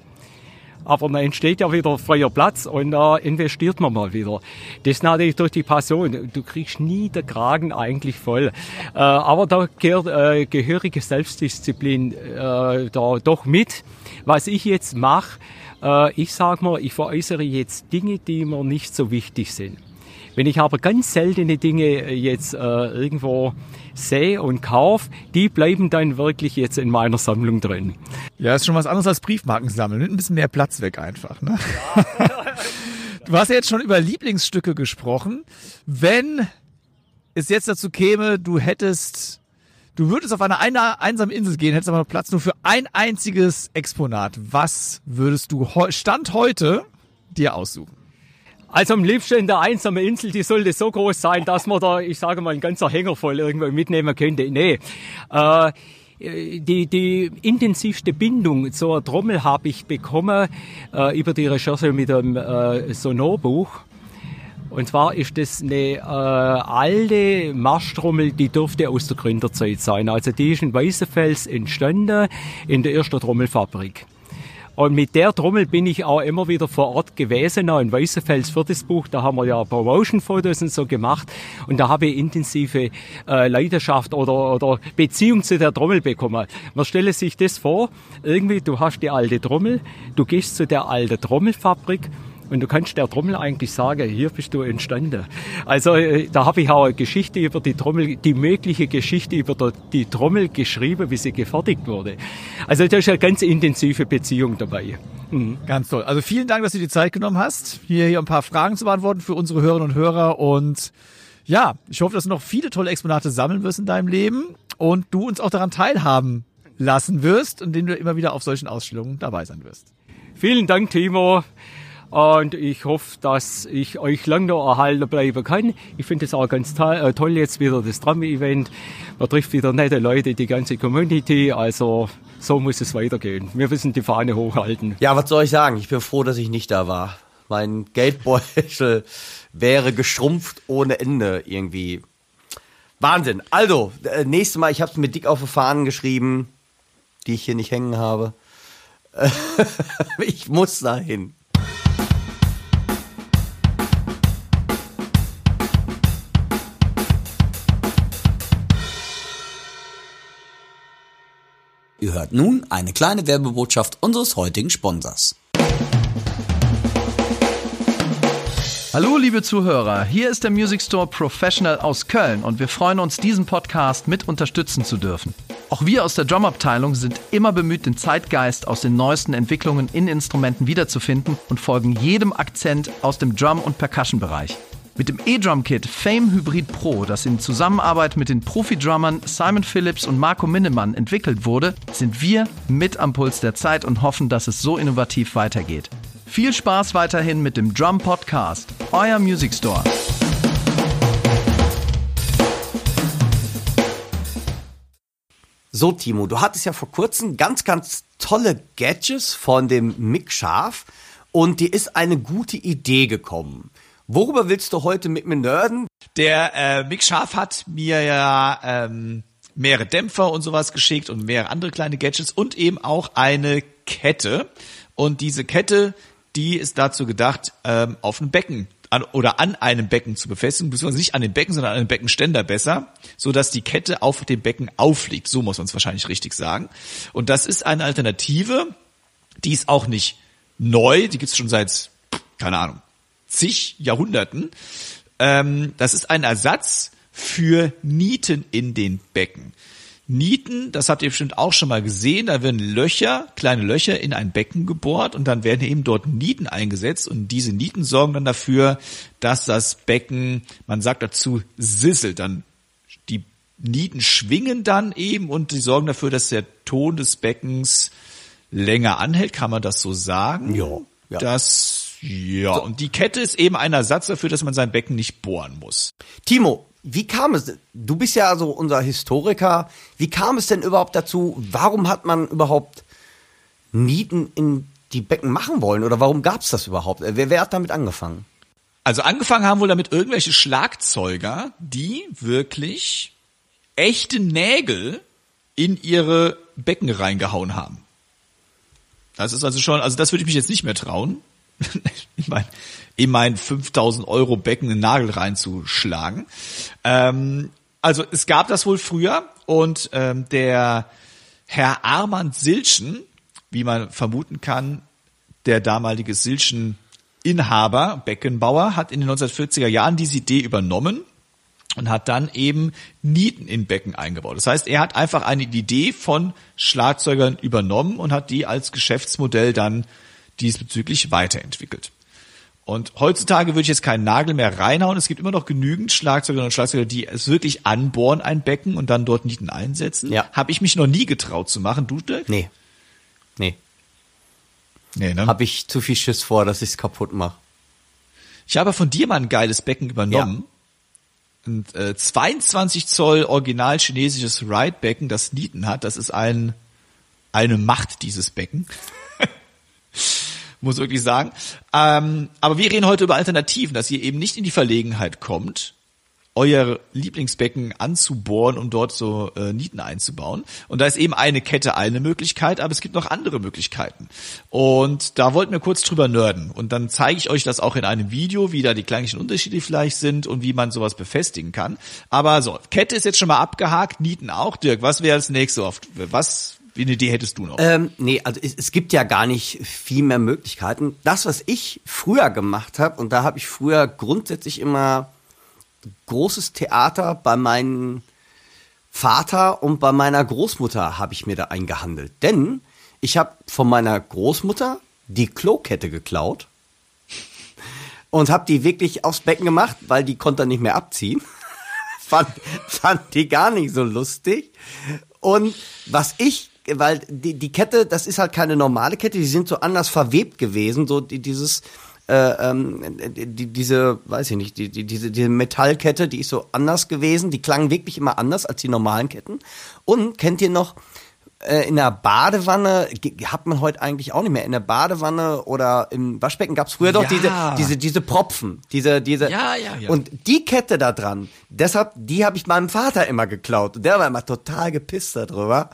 Aber dann entsteht ja wieder freier Platz und da äh, investiert man mal wieder. Das natürlich durch die Passion. Du kriegst nie den Kragen eigentlich voll. Äh, aber da gehört äh, gehörige Selbstdisziplin äh, da doch mit. Was ich jetzt mache, äh, ich sag mal, ich veräußere jetzt Dinge, die mir nicht so wichtig sind. Wenn ich aber ganz seltene Dinge äh, jetzt äh, irgendwo sehe und kaufe, die bleiben dann wirklich jetzt in meiner Sammlung drin. Ja, ist schon was anderes als Briefmarken sammeln. Nimmt ein bisschen mehr Platz weg einfach. Ne? du hast ja jetzt schon über Lieblingsstücke gesprochen. Wenn es jetzt dazu käme, du hättest Du würdest auf eine, eine einsame Insel gehen, hättest aber noch Platz nur für ein einziges Exponat. Was würdest du Stand heute dir aussuchen? Also am liebsten in der einsamen Insel, die sollte so groß sein, dass man da, ich sage mal, ein ganzer Hänger voll irgendwo mitnehmen könnte. Nee. Äh, die, die intensivste Bindung zur Trommel habe ich bekommen äh, über die Recherche mit dem äh, Sonorbuch. Und zwar ist das eine äh, alte Marschtrommel, die dürfte aus der Gründerzeit sein. Also die ist in Weißenfels entstanden, in der ersten Trommelfabrik. Und mit der Trommel bin ich auch immer wieder vor Ort gewesen, auch in Weißenfels für das Buch. Da haben wir ja Promotion-Fotos und so gemacht. Und da habe ich intensive äh, Leidenschaft oder, oder Beziehung zu der Trommel bekommen. Man stelle sich das vor, irgendwie, du hast die alte Trommel, du gehst zu der alten Trommelfabrik und du kannst der Trommel eigentlich sagen, hier bist du entstanden. Also äh, da habe ich auch eine Geschichte über die Trommel, die mögliche Geschichte über die Trommel geschrieben, wie sie gefertigt wurde. Also da ist eine ganz intensive Beziehung dabei. Mhm. Ganz toll. Also vielen Dank, dass du die Zeit genommen hast, hier, hier ein paar Fragen zu beantworten für unsere Hörerinnen und Hörer. Und ja, ich hoffe, dass du noch viele tolle Exponate sammeln wirst in deinem Leben und du uns auch daran teilhaben lassen wirst und den du immer wieder auf solchen Ausstellungen dabei sein wirst. Vielen Dank, Timo. Und ich hoffe, dass ich euch lange noch erhalten bleiben kann. Ich finde es auch ganz toll, äh, toll jetzt wieder das Drum-Event. Man trifft wieder nette Leute, die ganze Community. Also so muss es weitergehen. Wir müssen die Fahne hochhalten. Ja, was soll ich sagen? Ich bin froh, dass ich nicht da war. Mein Geldbeutel wäre geschrumpft ohne Ende irgendwie. Wahnsinn. Also, äh, nächstes Mal, ich habe es mir dick auf die Fahnen geschrieben, die ich hier nicht hängen habe. ich muss dahin. Ihr hört nun eine kleine Werbebotschaft unseres heutigen Sponsors. Hallo liebe Zuhörer, hier ist der Music Store Professional aus Köln und wir freuen uns, diesen Podcast mit unterstützen zu dürfen. Auch wir aus der Drumabteilung sind immer bemüht, den Zeitgeist aus den neuesten Entwicklungen in Instrumenten wiederzufinden und folgen jedem Akzent aus dem Drum- und Percussion-Bereich. Mit dem E-Drum-Kit Fame Hybrid Pro, das in Zusammenarbeit mit den Profi-Drummern Simon Phillips und Marco Minnemann entwickelt wurde, sind wir mit am Puls der Zeit und hoffen, dass es so innovativ weitergeht. Viel Spaß weiterhin mit dem Drum Podcast, euer Music Store. So, Timo, du hattest ja vor kurzem ganz, ganz tolle Gadgets von dem Mick Scharf und dir ist eine gute Idee gekommen. Worüber willst du heute mit mir nerden? Der äh, Mick Scharf hat mir ja ähm, mehrere Dämpfer und sowas geschickt und mehrere andere kleine Gadgets und eben auch eine Kette. Und diese Kette, die ist dazu gedacht, ähm, auf ein Becken an, oder an einem Becken zu befestigen, beziehungsweise nicht an dem Becken, sondern an einem Beckenständer besser, so dass die Kette auf dem Becken aufliegt. So muss man es wahrscheinlich richtig sagen. Und das ist eine Alternative, die ist auch nicht neu, die gibt's schon seit, keine Ahnung, zig Jahrhunderten. Ähm, das ist ein Ersatz für Nieten in den Becken. Nieten, das habt ihr bestimmt auch schon mal gesehen, da werden Löcher, kleine Löcher in ein Becken gebohrt und dann werden eben dort Nieten eingesetzt und diese Nieten sorgen dann dafür, dass das Becken, man sagt dazu, sisselt, dann die Nieten schwingen dann eben und die sorgen dafür, dass der Ton des Beckens länger anhält, kann man das so sagen? Ja, ja. Das ja, und die Kette ist eben ein Ersatz dafür, dass man sein Becken nicht bohren muss. Timo, wie kam es? Du bist ja so unser Historiker. Wie kam es denn überhaupt dazu? Warum hat man überhaupt Nieten in die Becken machen wollen? Oder warum gab es das überhaupt? Wer, wer hat damit angefangen? Also angefangen haben wohl damit irgendwelche Schlagzeuger, die wirklich echte Nägel in ihre Becken reingehauen haben. Das ist also schon, also das würde ich mich jetzt nicht mehr trauen. ich meine, in mein 5000 Euro Becken einen Nagel reinzuschlagen. Ähm, also es gab das wohl früher und ähm, der Herr Armand Silchen, wie man vermuten kann, der damalige Silchen Inhaber, Beckenbauer, hat in den 1940er Jahren diese Idee übernommen und hat dann eben Nieten in Becken eingebaut. Das heißt, er hat einfach eine Idee von Schlagzeugern übernommen und hat die als Geschäftsmodell dann diesbezüglich weiterentwickelt. Und heutzutage würde ich jetzt keinen Nagel mehr reinhauen. Es gibt immer noch genügend Schlagzeuger und Schlagzeuger, die es wirklich anbohren, ein Becken und dann dort Nieten einsetzen. Ja. Habe ich mich noch nie getraut zu machen. Du, Dirk? Nee. Nee. Nee, ne? Habe ich zu viel Schiss vor, dass ich es kaputt mache. Ich habe von dir mal ein geiles Becken übernommen. Ein äh, 22 Zoll original chinesisches Ride-Becken, das Nieten hat. Das ist ein, eine Macht, dieses Becken. Muss wirklich sagen. Ähm, aber wir reden heute über Alternativen, dass ihr eben nicht in die Verlegenheit kommt, euer Lieblingsbecken anzubohren und dort so äh, Nieten einzubauen. Und da ist eben eine Kette eine Möglichkeit, aber es gibt noch andere Möglichkeiten. Und da wollten wir kurz drüber nerden. Und dann zeige ich euch das auch in einem Video, wie da die kleinlichen Unterschiede vielleicht sind und wie man sowas befestigen kann. Aber so, Kette ist jetzt schon mal abgehakt, Nieten auch. Dirk, was wäre das nächste? Auf, was, wie eine Idee hättest du noch? Ähm, nee, also es, es gibt ja gar nicht viel mehr Möglichkeiten. Das, was ich früher gemacht habe, und da habe ich früher grundsätzlich immer großes Theater bei meinem Vater und bei meiner Großmutter habe ich mir da eingehandelt. Denn ich habe von meiner Großmutter die Klokette geklaut und habe die wirklich aufs Becken gemacht, weil die konnte nicht mehr abziehen. fand, fand die gar nicht so lustig. Und was ich, weil die, die Kette, das ist halt keine normale Kette, die sind so anders verwebt gewesen, so die, dieses, äh, ähm, die, diese, weiß ich nicht, die, die, diese, diese Metallkette, die ist so anders gewesen, die klangen wirklich immer anders als die normalen Ketten. Und kennt ihr noch, äh, in der Badewanne, hat man heute eigentlich auch nicht mehr, in der Badewanne oder im Waschbecken gab's früher doch Ja. diese, diese, diese Propfen, diese, diese, Ja, ja, ja. und die Kette da dran, deshalb, die habe ich meinem Vater immer geklaut. Und der war immer total gepisst darüber.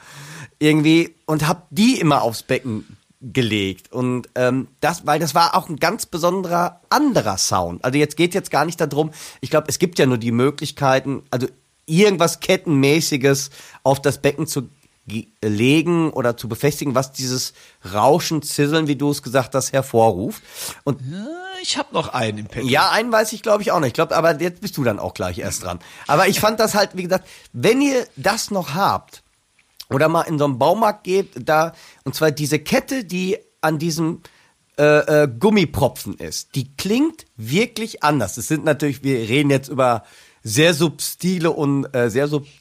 Irgendwie, und hab die immer aufs Becken gelegt und ähm, das, weil das war auch ein ganz besonderer anderer Sound. Also jetzt geht jetzt gar nicht darum. Ich glaube, es gibt ja nur die Möglichkeiten, also irgendwas kettenmäßiges auf das Becken zu ge- legen oder zu befestigen, was dieses Rauschen, Zisseln, wie du es gesagt hast, hervorruft. Und Ich habe noch einen im Petto. ja, einen weiß ich glaube ich auch nicht. Ich glaube, aber jetzt bist du dann auch gleich erst dran. Aber ich fand das halt, wie gesagt, wenn ihr das noch habt oder mal in so einen Baumarkt geht, da und zwar diese Kette, die an diesem äh, äh, Gummipropfen ist, die klingt wirklich anders. Es sind natürlich, wir reden jetzt über sehr subtile und äh, sehr subtil,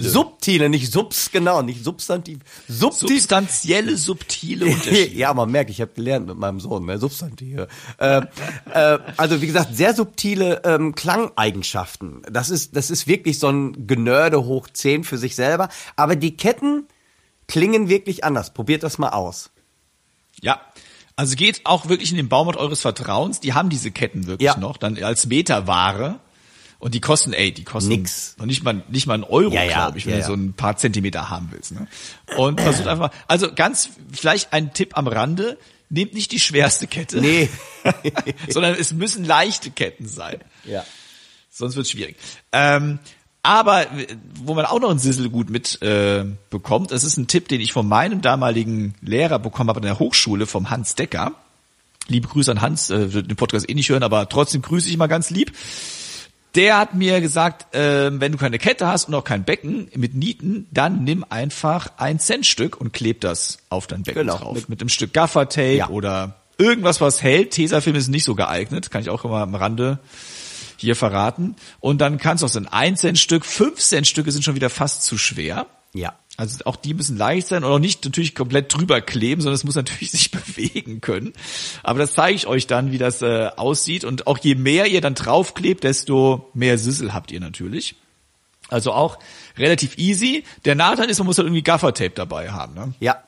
subtile, nicht subs, genau, nicht substantiv, subtil, Substanzielle, subtile Unterschiede. ja, man merkt, ich habe gelernt mit meinem Sohn, mehr Substantive. Äh, äh, also wie gesagt, sehr subtile ähm, Klangeigenschaften. Das ist, das ist wirklich so ein Genörde hoch 10 für sich selber. Aber die Ketten klingen wirklich anders. Probiert das mal aus. Ja. Also geht auch wirklich in den Baumarkt eures Vertrauens. Die haben diese Ketten wirklich Ja. noch, dann als Meterware. Und die kosten, ey, die kosten Nix. noch nicht mal, nicht mal einen Euro, Ja, ja, glaube ich, wenn ja, du so ein paar Zentimeter haben willst. Ne? Und versucht einfach, also ganz, vielleicht ein Tipp am Rande, nehmt nicht die schwerste Kette, Nee. sondern es müssen leichte Ketten sein. Ja. Sonst wird's schwierig. Ähm, aber wo man auch noch einen Sissel gut mit äh, bekommt, das ist ein Tipp, den ich von meinem damaligen Lehrer bekommen habe an der Hochschule, vom Hans Decker. Liebe Grüße an Hans, äh, wird den Podcast eh nicht hören, aber trotzdem grüße ich mal ganz lieb. Der hat mir gesagt, äh, wenn du keine Kette hast und auch kein Becken mit Nieten, dann nimm einfach ein Centstück und kleb das auf dein Becken Genau. drauf. Mit- Mit, einem Stück Gaffertape Ja. oder irgendwas, was hält. Tesafilm ist nicht so geeignet, kann ich auch immer am Rande hier verraten. Und dann kannst du auch so ein 1 Cent Stück, 5 Cent Stücke sind schon wieder fast zu schwer. Ja. Also auch die müssen leicht sein und auch nicht natürlich komplett drüber kleben, sondern es muss natürlich sich bewegen können. Aber das zeige ich euch dann, wie das äh, aussieht. Und auch je mehr ihr dann draufklebt, desto mehr Sissel habt ihr natürlich. Also auch relativ easy. Der Nachteil ist, man muss halt irgendwie Gaffertape dabei haben. Ne? Ja.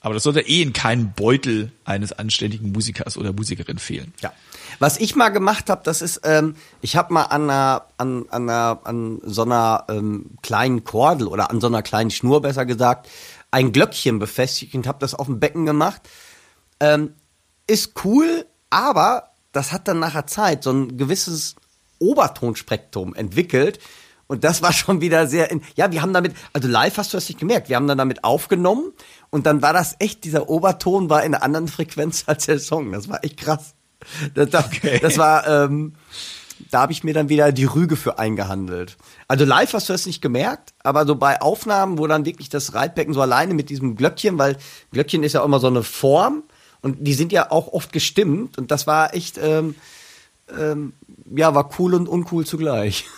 Aber das sollte eh in keinem Beutel eines anständigen Musikers oder Musikerin fehlen. Ja. Was ich mal gemacht habe, das ist, ähm, ich habe mal an einer, an, an, einer, an so einer ähm, kleinen Kordel oder an so einer kleinen Schnur besser gesagt, ein Glöckchen befestigt und habe das auf dem Becken gemacht. Ähm, ist cool, aber das hat dann nachher Zeit so ein gewisses Obertonspektrum entwickelt. Und das war schon wieder sehr, in, ja, wir haben damit, also live hast du das nicht gemerkt, wir haben dann damit aufgenommen und dann war das echt, dieser Oberton war in einer anderen Frequenz als der Song. Das war echt krass. Das, das, das war, ähm, da habe ich mir dann wieder die Rüge für eingehandelt. Also live hast du das nicht gemerkt, aber so bei Aufnahmen, wo dann wirklich das Reitbecken so alleine mit diesem Glöckchen, weil Glöckchen ist ja auch immer so eine Form und die sind ja auch oft gestimmt und das war echt, ähm, ähm, ja, war cool und uncool zugleich.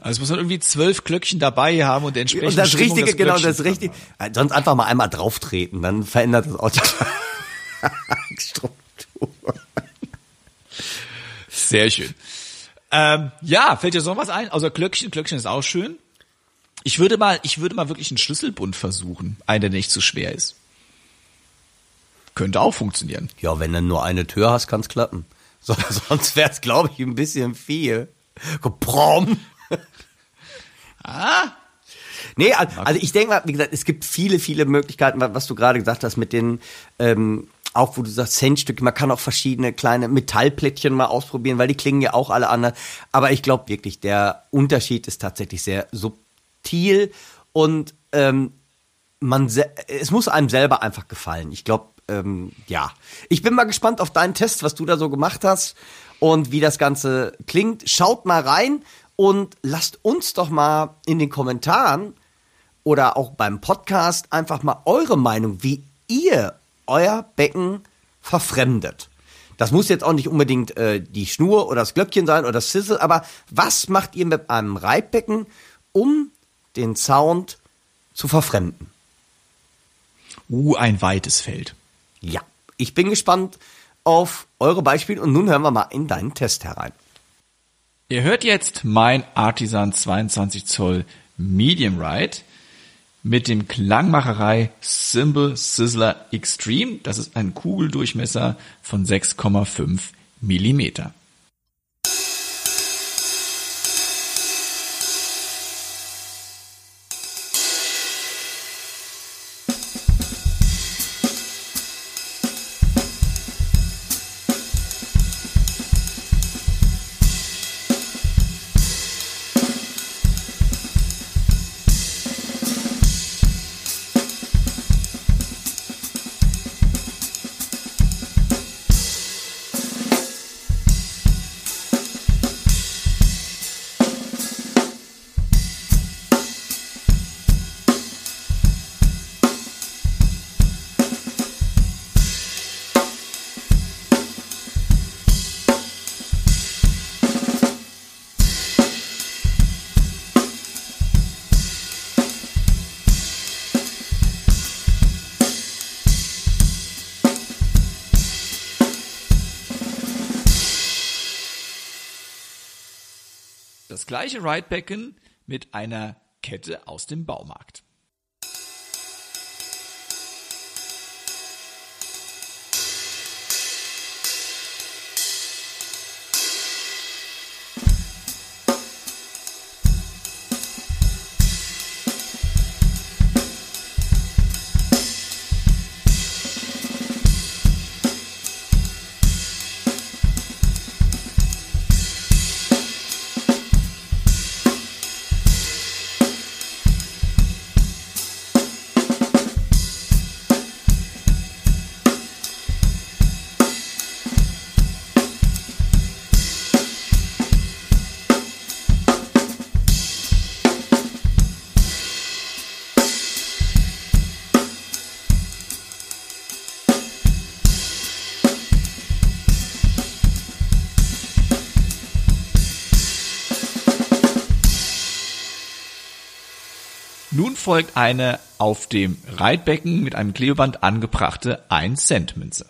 Also es muss man irgendwie zwölf Glöckchen dabei haben und entsprechend Und das Stimmung Richtige, genau, Glöckchen das Richtige. Sonst einfach mal einmal drauf treten, dann verändert das auch die Struktur. Sehr schön. Ähm, ja, fällt dir so was ein? Außer Glöckchen, Glöckchen ist auch schön. Ich würde mal, ich würde mal wirklich einen Schlüsselbund versuchen, einen, der nicht zu schwer ist. Könnte auch funktionieren. Ja, wenn du nur eine Tür hast, kann's klappen. So, sonst wär's, glaube ich, ein bisschen viel. Prom. Ah, Nee, al- also ich denke mal, wie gesagt, es gibt viele, viele Möglichkeiten, wa- was du gerade gesagt hast mit den, ähm, auch wo du sagst, Centstücke, man kann auch verschiedene kleine Metallplättchen mal ausprobieren, weil die klingen ja auch alle anders. Aber ich glaube wirklich, der Unterschied ist tatsächlich sehr subtil und ähm, man, es muss einem selber einfach gefallen. Ich glaube, ähm, ja. Ich bin mal gespannt auf deinen Test, was du da so gemacht hast und wie das Ganze klingt. Schaut mal rein und lasst uns doch mal in den Kommentaren oder auch beim Podcast einfach mal eure Meinung, wie ihr euer Becken verfremdet. Das muss jetzt auch nicht unbedingt äh, die Schnur oder das Glöckchen sein oder das Sizzle, aber was macht ihr mit einem Reibbecken, um den Sound zu verfremden? uh, ein weites Feld. Ja, ich bin gespannt auf eure Beispiele und nun hören wir mal in deinen Test herein. Ihr hört jetzt mein Artisan 22 Zoll Medium Ride mit dem Klangmacherei Cymbal Sizzler Extreme. Das ist ein Kugeldurchmesser von 6,5 Millimeter. Gleiche Ridebecken mit einer Kette aus dem Baumarkt. Folgt eine auf dem Reitbecken mit einem Klebeband angebrachte 1-Cent-Münze.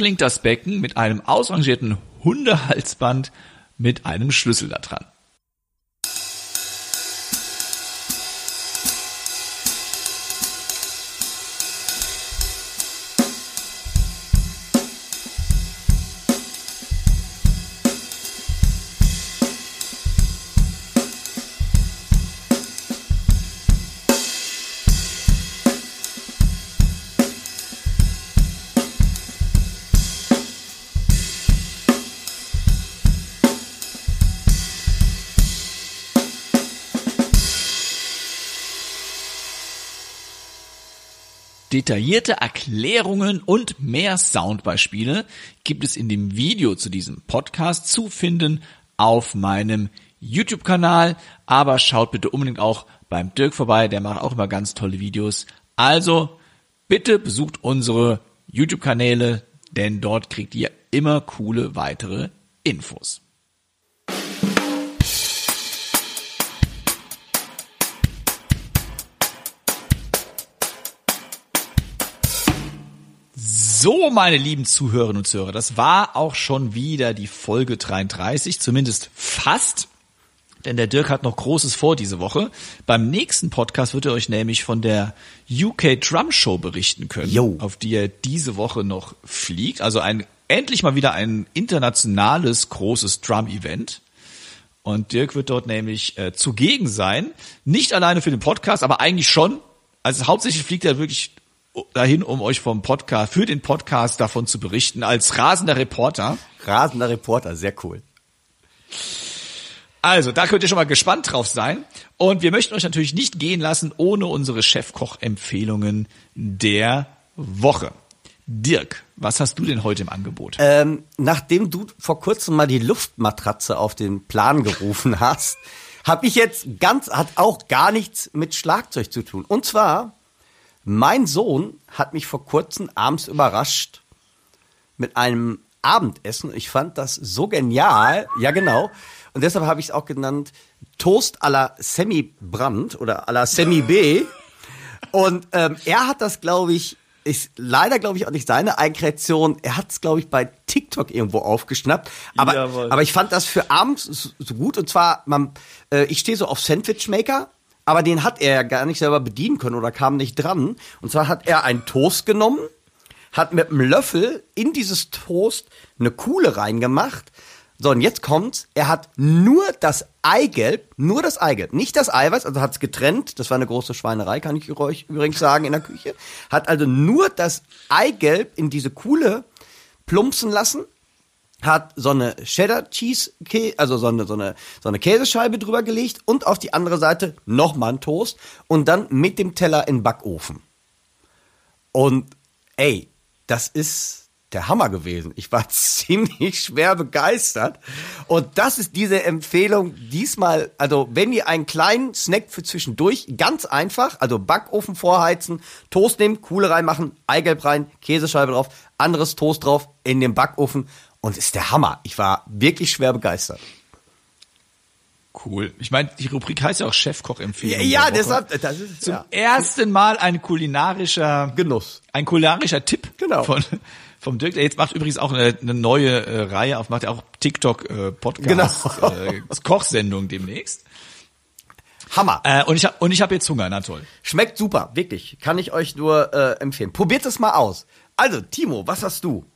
Klingt das Becken mit einem ausrangierten Hundehalsband mit einem Schlüssel da dran. Detaillierte Erklärungen und mehr Soundbeispiele gibt es in dem Video zu diesem Podcast zu finden auf meinem YouTube-Kanal. Aber schaut bitte unbedingt auch beim Dirk vorbei, der macht auch immer ganz tolle Videos. Also bitte besucht unsere YouTube-Kanäle, denn dort kriegt ihr immer coole weitere Infos. So, meine lieben Zuhörerinnen und Zuhörer, das war auch schon wieder die Folge 33, zumindest fast. Denn der Dirk hat noch Großes vor diese Woche. Beim nächsten Podcast wird er euch nämlich von der UK Drum Show berichten können, Jo. auf die er diese Woche noch fliegt. Also ein endlich mal wieder ein internationales großes Drum-Event. Und Dirk wird dort nämlich äh, zugegen sein. Nicht alleine für den Podcast, aber eigentlich schon. Also hauptsächlich fliegt er wirklich dahin, um euch vom Podcast, für den Podcast davon zu berichten, als rasender Reporter. Rasender Reporter, sehr cool. Also, da könnt ihr schon mal gespannt drauf sein. Und wir möchten euch natürlich nicht gehen lassen ohne unsere Chefkoch-Empfehlungen der Woche. Dirk, was hast du denn heute im Angebot? Ähm, nachdem du vor kurzem mal die Luftmatratze auf den Plan gerufen hast, habe ich jetzt ganz, hat auch gar nichts mit Schlagzeug zu tun. Und zwar, mein Sohn hat mich vor kurzem abends überrascht mit einem Abendessen. Ich fand das so genial. Ja, genau. Und deshalb habe ich es auch genannt Toast à la Semi Brandt oder à la Semi B. Und ähm, er hat das, glaube ich, ist leider, glaube ich, auch nicht seine Eigenkreation. Er hat es, glaube ich, bei TikTok irgendwo aufgeschnappt. Aber, Jawohl. aber ich fand das für abends so, gut. Und zwar, man, äh, ich stehe so auf Sandwich Maker, aber den hat er ja gar nicht selber bedienen können oder kam nicht dran. Und zwar hat er einen Toast genommen, hat mit einem Löffel in dieses Toast eine Kuhle reingemacht. So, und jetzt kommt's. Er hat nur das Eigelb, nur das Eigelb, nicht das Eiweiß, also hat's getrennt. Das war eine große Schweinerei, kann ich euch übrigens sagen, in der Küche. Hat also nur das Eigelb in diese Kuhle plumpsen lassen, hat so eine Cheddar Cheese, also so eine, so eine, so eine Käsescheibe drüber gelegt und auf die andere Seite nochmal ein Toast und dann mit dem Teller in den Backofen. Und ey, das ist der Hammer gewesen. Ich war ziemlich schwer begeistert. Und das ist diese Empfehlung diesmal, also wenn ihr einen kleinen Snack für zwischendurch, ganz einfach, also Backofen vorheizen, Toast nehmen, Kuhle reinmachen, Eigelb rein, Käsescheibe drauf, anderes Toast drauf, in den Backofen. Und ist der Hammer. Ich war wirklich schwer begeistert. Cool. Ich meine, die Rubrik heißt ja auch Chefkoch-Empfehlung. Ja, der Woche. deshalb, das ist Zum ja. ersten Mal ein kulinarischer Genuss. ein kulinarischer Tipp Genau. von vom Dirk. Der jetzt macht übrigens auch eine, eine neue äh, Reihe auf, macht ja auch TikTok äh, Podcast Genau. äh, Kochsendung demnächst. Hammer. Äh, und ich habe und ich habe jetzt Hunger, na toll. Schmeckt super, wirklich. Kann ich euch nur äh, empfehlen. Probiert es mal aus. Also, Timo, was hast du?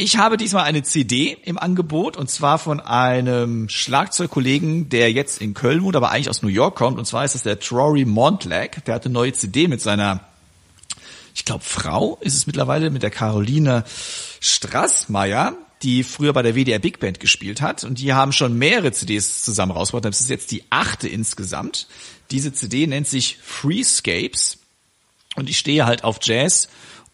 Ich habe diesmal eine CD im Angebot und zwar von einem Schlagzeugkollegen, der jetzt in Köln wohnt, aber eigentlich aus New York kommt. Und zwar ist es der Trory Montlag. Der hat eine neue CD mit seiner, ich glaube, Frau ist es mittlerweile, mit der Caroline Strassmeier, die früher bei der WDR Big Band gespielt hat. Und die haben schon mehrere CDs zusammen rausgebracht. Das ist jetzt die achte insgesamt. Diese CD nennt sich Freescapes. Und ich stehe halt auf Jazz.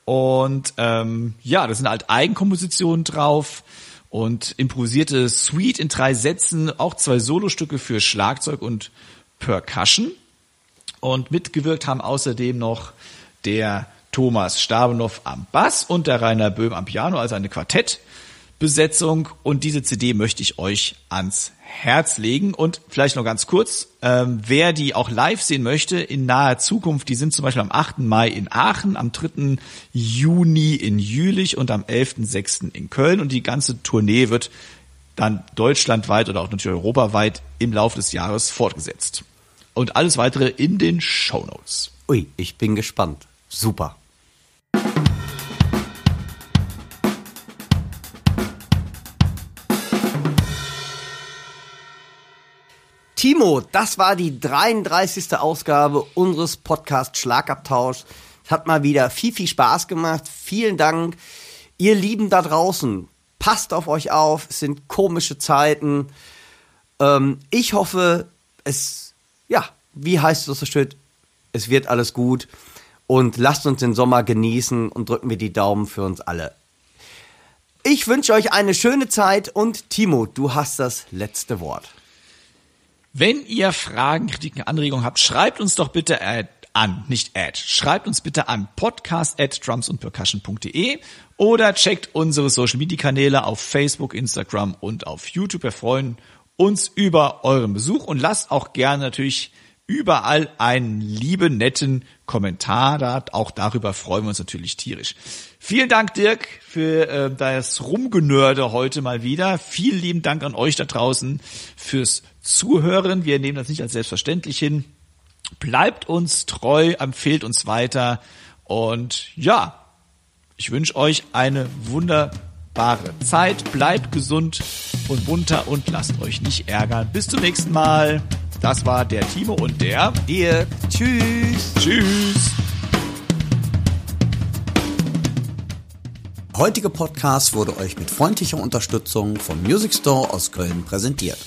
Und ähm, ja, da sind halt Eigenkompositionen drauf und improvisierte Suite in drei Sätzen, auch zwei Solostücke für Schlagzeug und Percussion. Und mitgewirkt haben außerdem noch der Thomas Stabenow am Bass und der Rainer Böhm am Piano, also eine Quartettbesetzung. Und diese CD möchte ich euch ans Herz legen. Und vielleicht noch ganz kurz, ähm, wer die auch live sehen möchte in naher Zukunft, die sind zum Beispiel am 8. Mai in Aachen, am 3. Juni in Jülich und am 11.6. in Köln. Und die ganze Tournee wird dann deutschlandweit oder auch natürlich europaweit im Laufe des Jahres fortgesetzt. Und alles weitere in den Shownotes. Ui, ich bin gespannt. Super. Timo, das war die 33. Ausgabe unseres Podcast Schlagabtausch. Es hat mal wieder viel, viel Spaß gemacht. Vielen Dank. Ihr Lieben da draußen, passt auf euch auf. Es sind komische Zeiten. Ähm, ich hoffe, es, ja, wie heißt es so schön? Es wird alles gut. Und lasst uns den Sommer genießen und drücken wir die Daumen für uns alle. Ich wünsche euch eine schöne Zeit und Timo, du hast das letzte Wort. Wenn ihr Fragen, Kritiken, Anregungen habt, schreibt uns doch bitte äh, an, nicht ad. Schreibt uns bitte an podcast at drumsundpercussion.de oder checkt unsere Social Media Kanäle auf Facebook, Instagram und auf YouTube. Wir freuen uns über euren Besuch und lasst auch gerne natürlich überall einen lieben, netten Kommentar da. Auch darüber freuen wir uns natürlich tierisch. Vielen Dank, Dirk, für äh, das Rumgenörde heute mal wieder. Vielen lieben Dank an euch da draußen fürs Zuhören. Wir nehmen das nicht als selbstverständlich hin. Bleibt uns treu, empfehlt uns weiter und ja, ich wünsche euch eine wunderbare Zeit. Bleibt gesund und munter und lasst euch nicht ärgern. Bis zum nächsten Mal. Das war der Timo und der Dir. Tschüss. Tschüss. Heutige Podcast wurde euch mit freundlicher Unterstützung vom Music Store aus Köln präsentiert.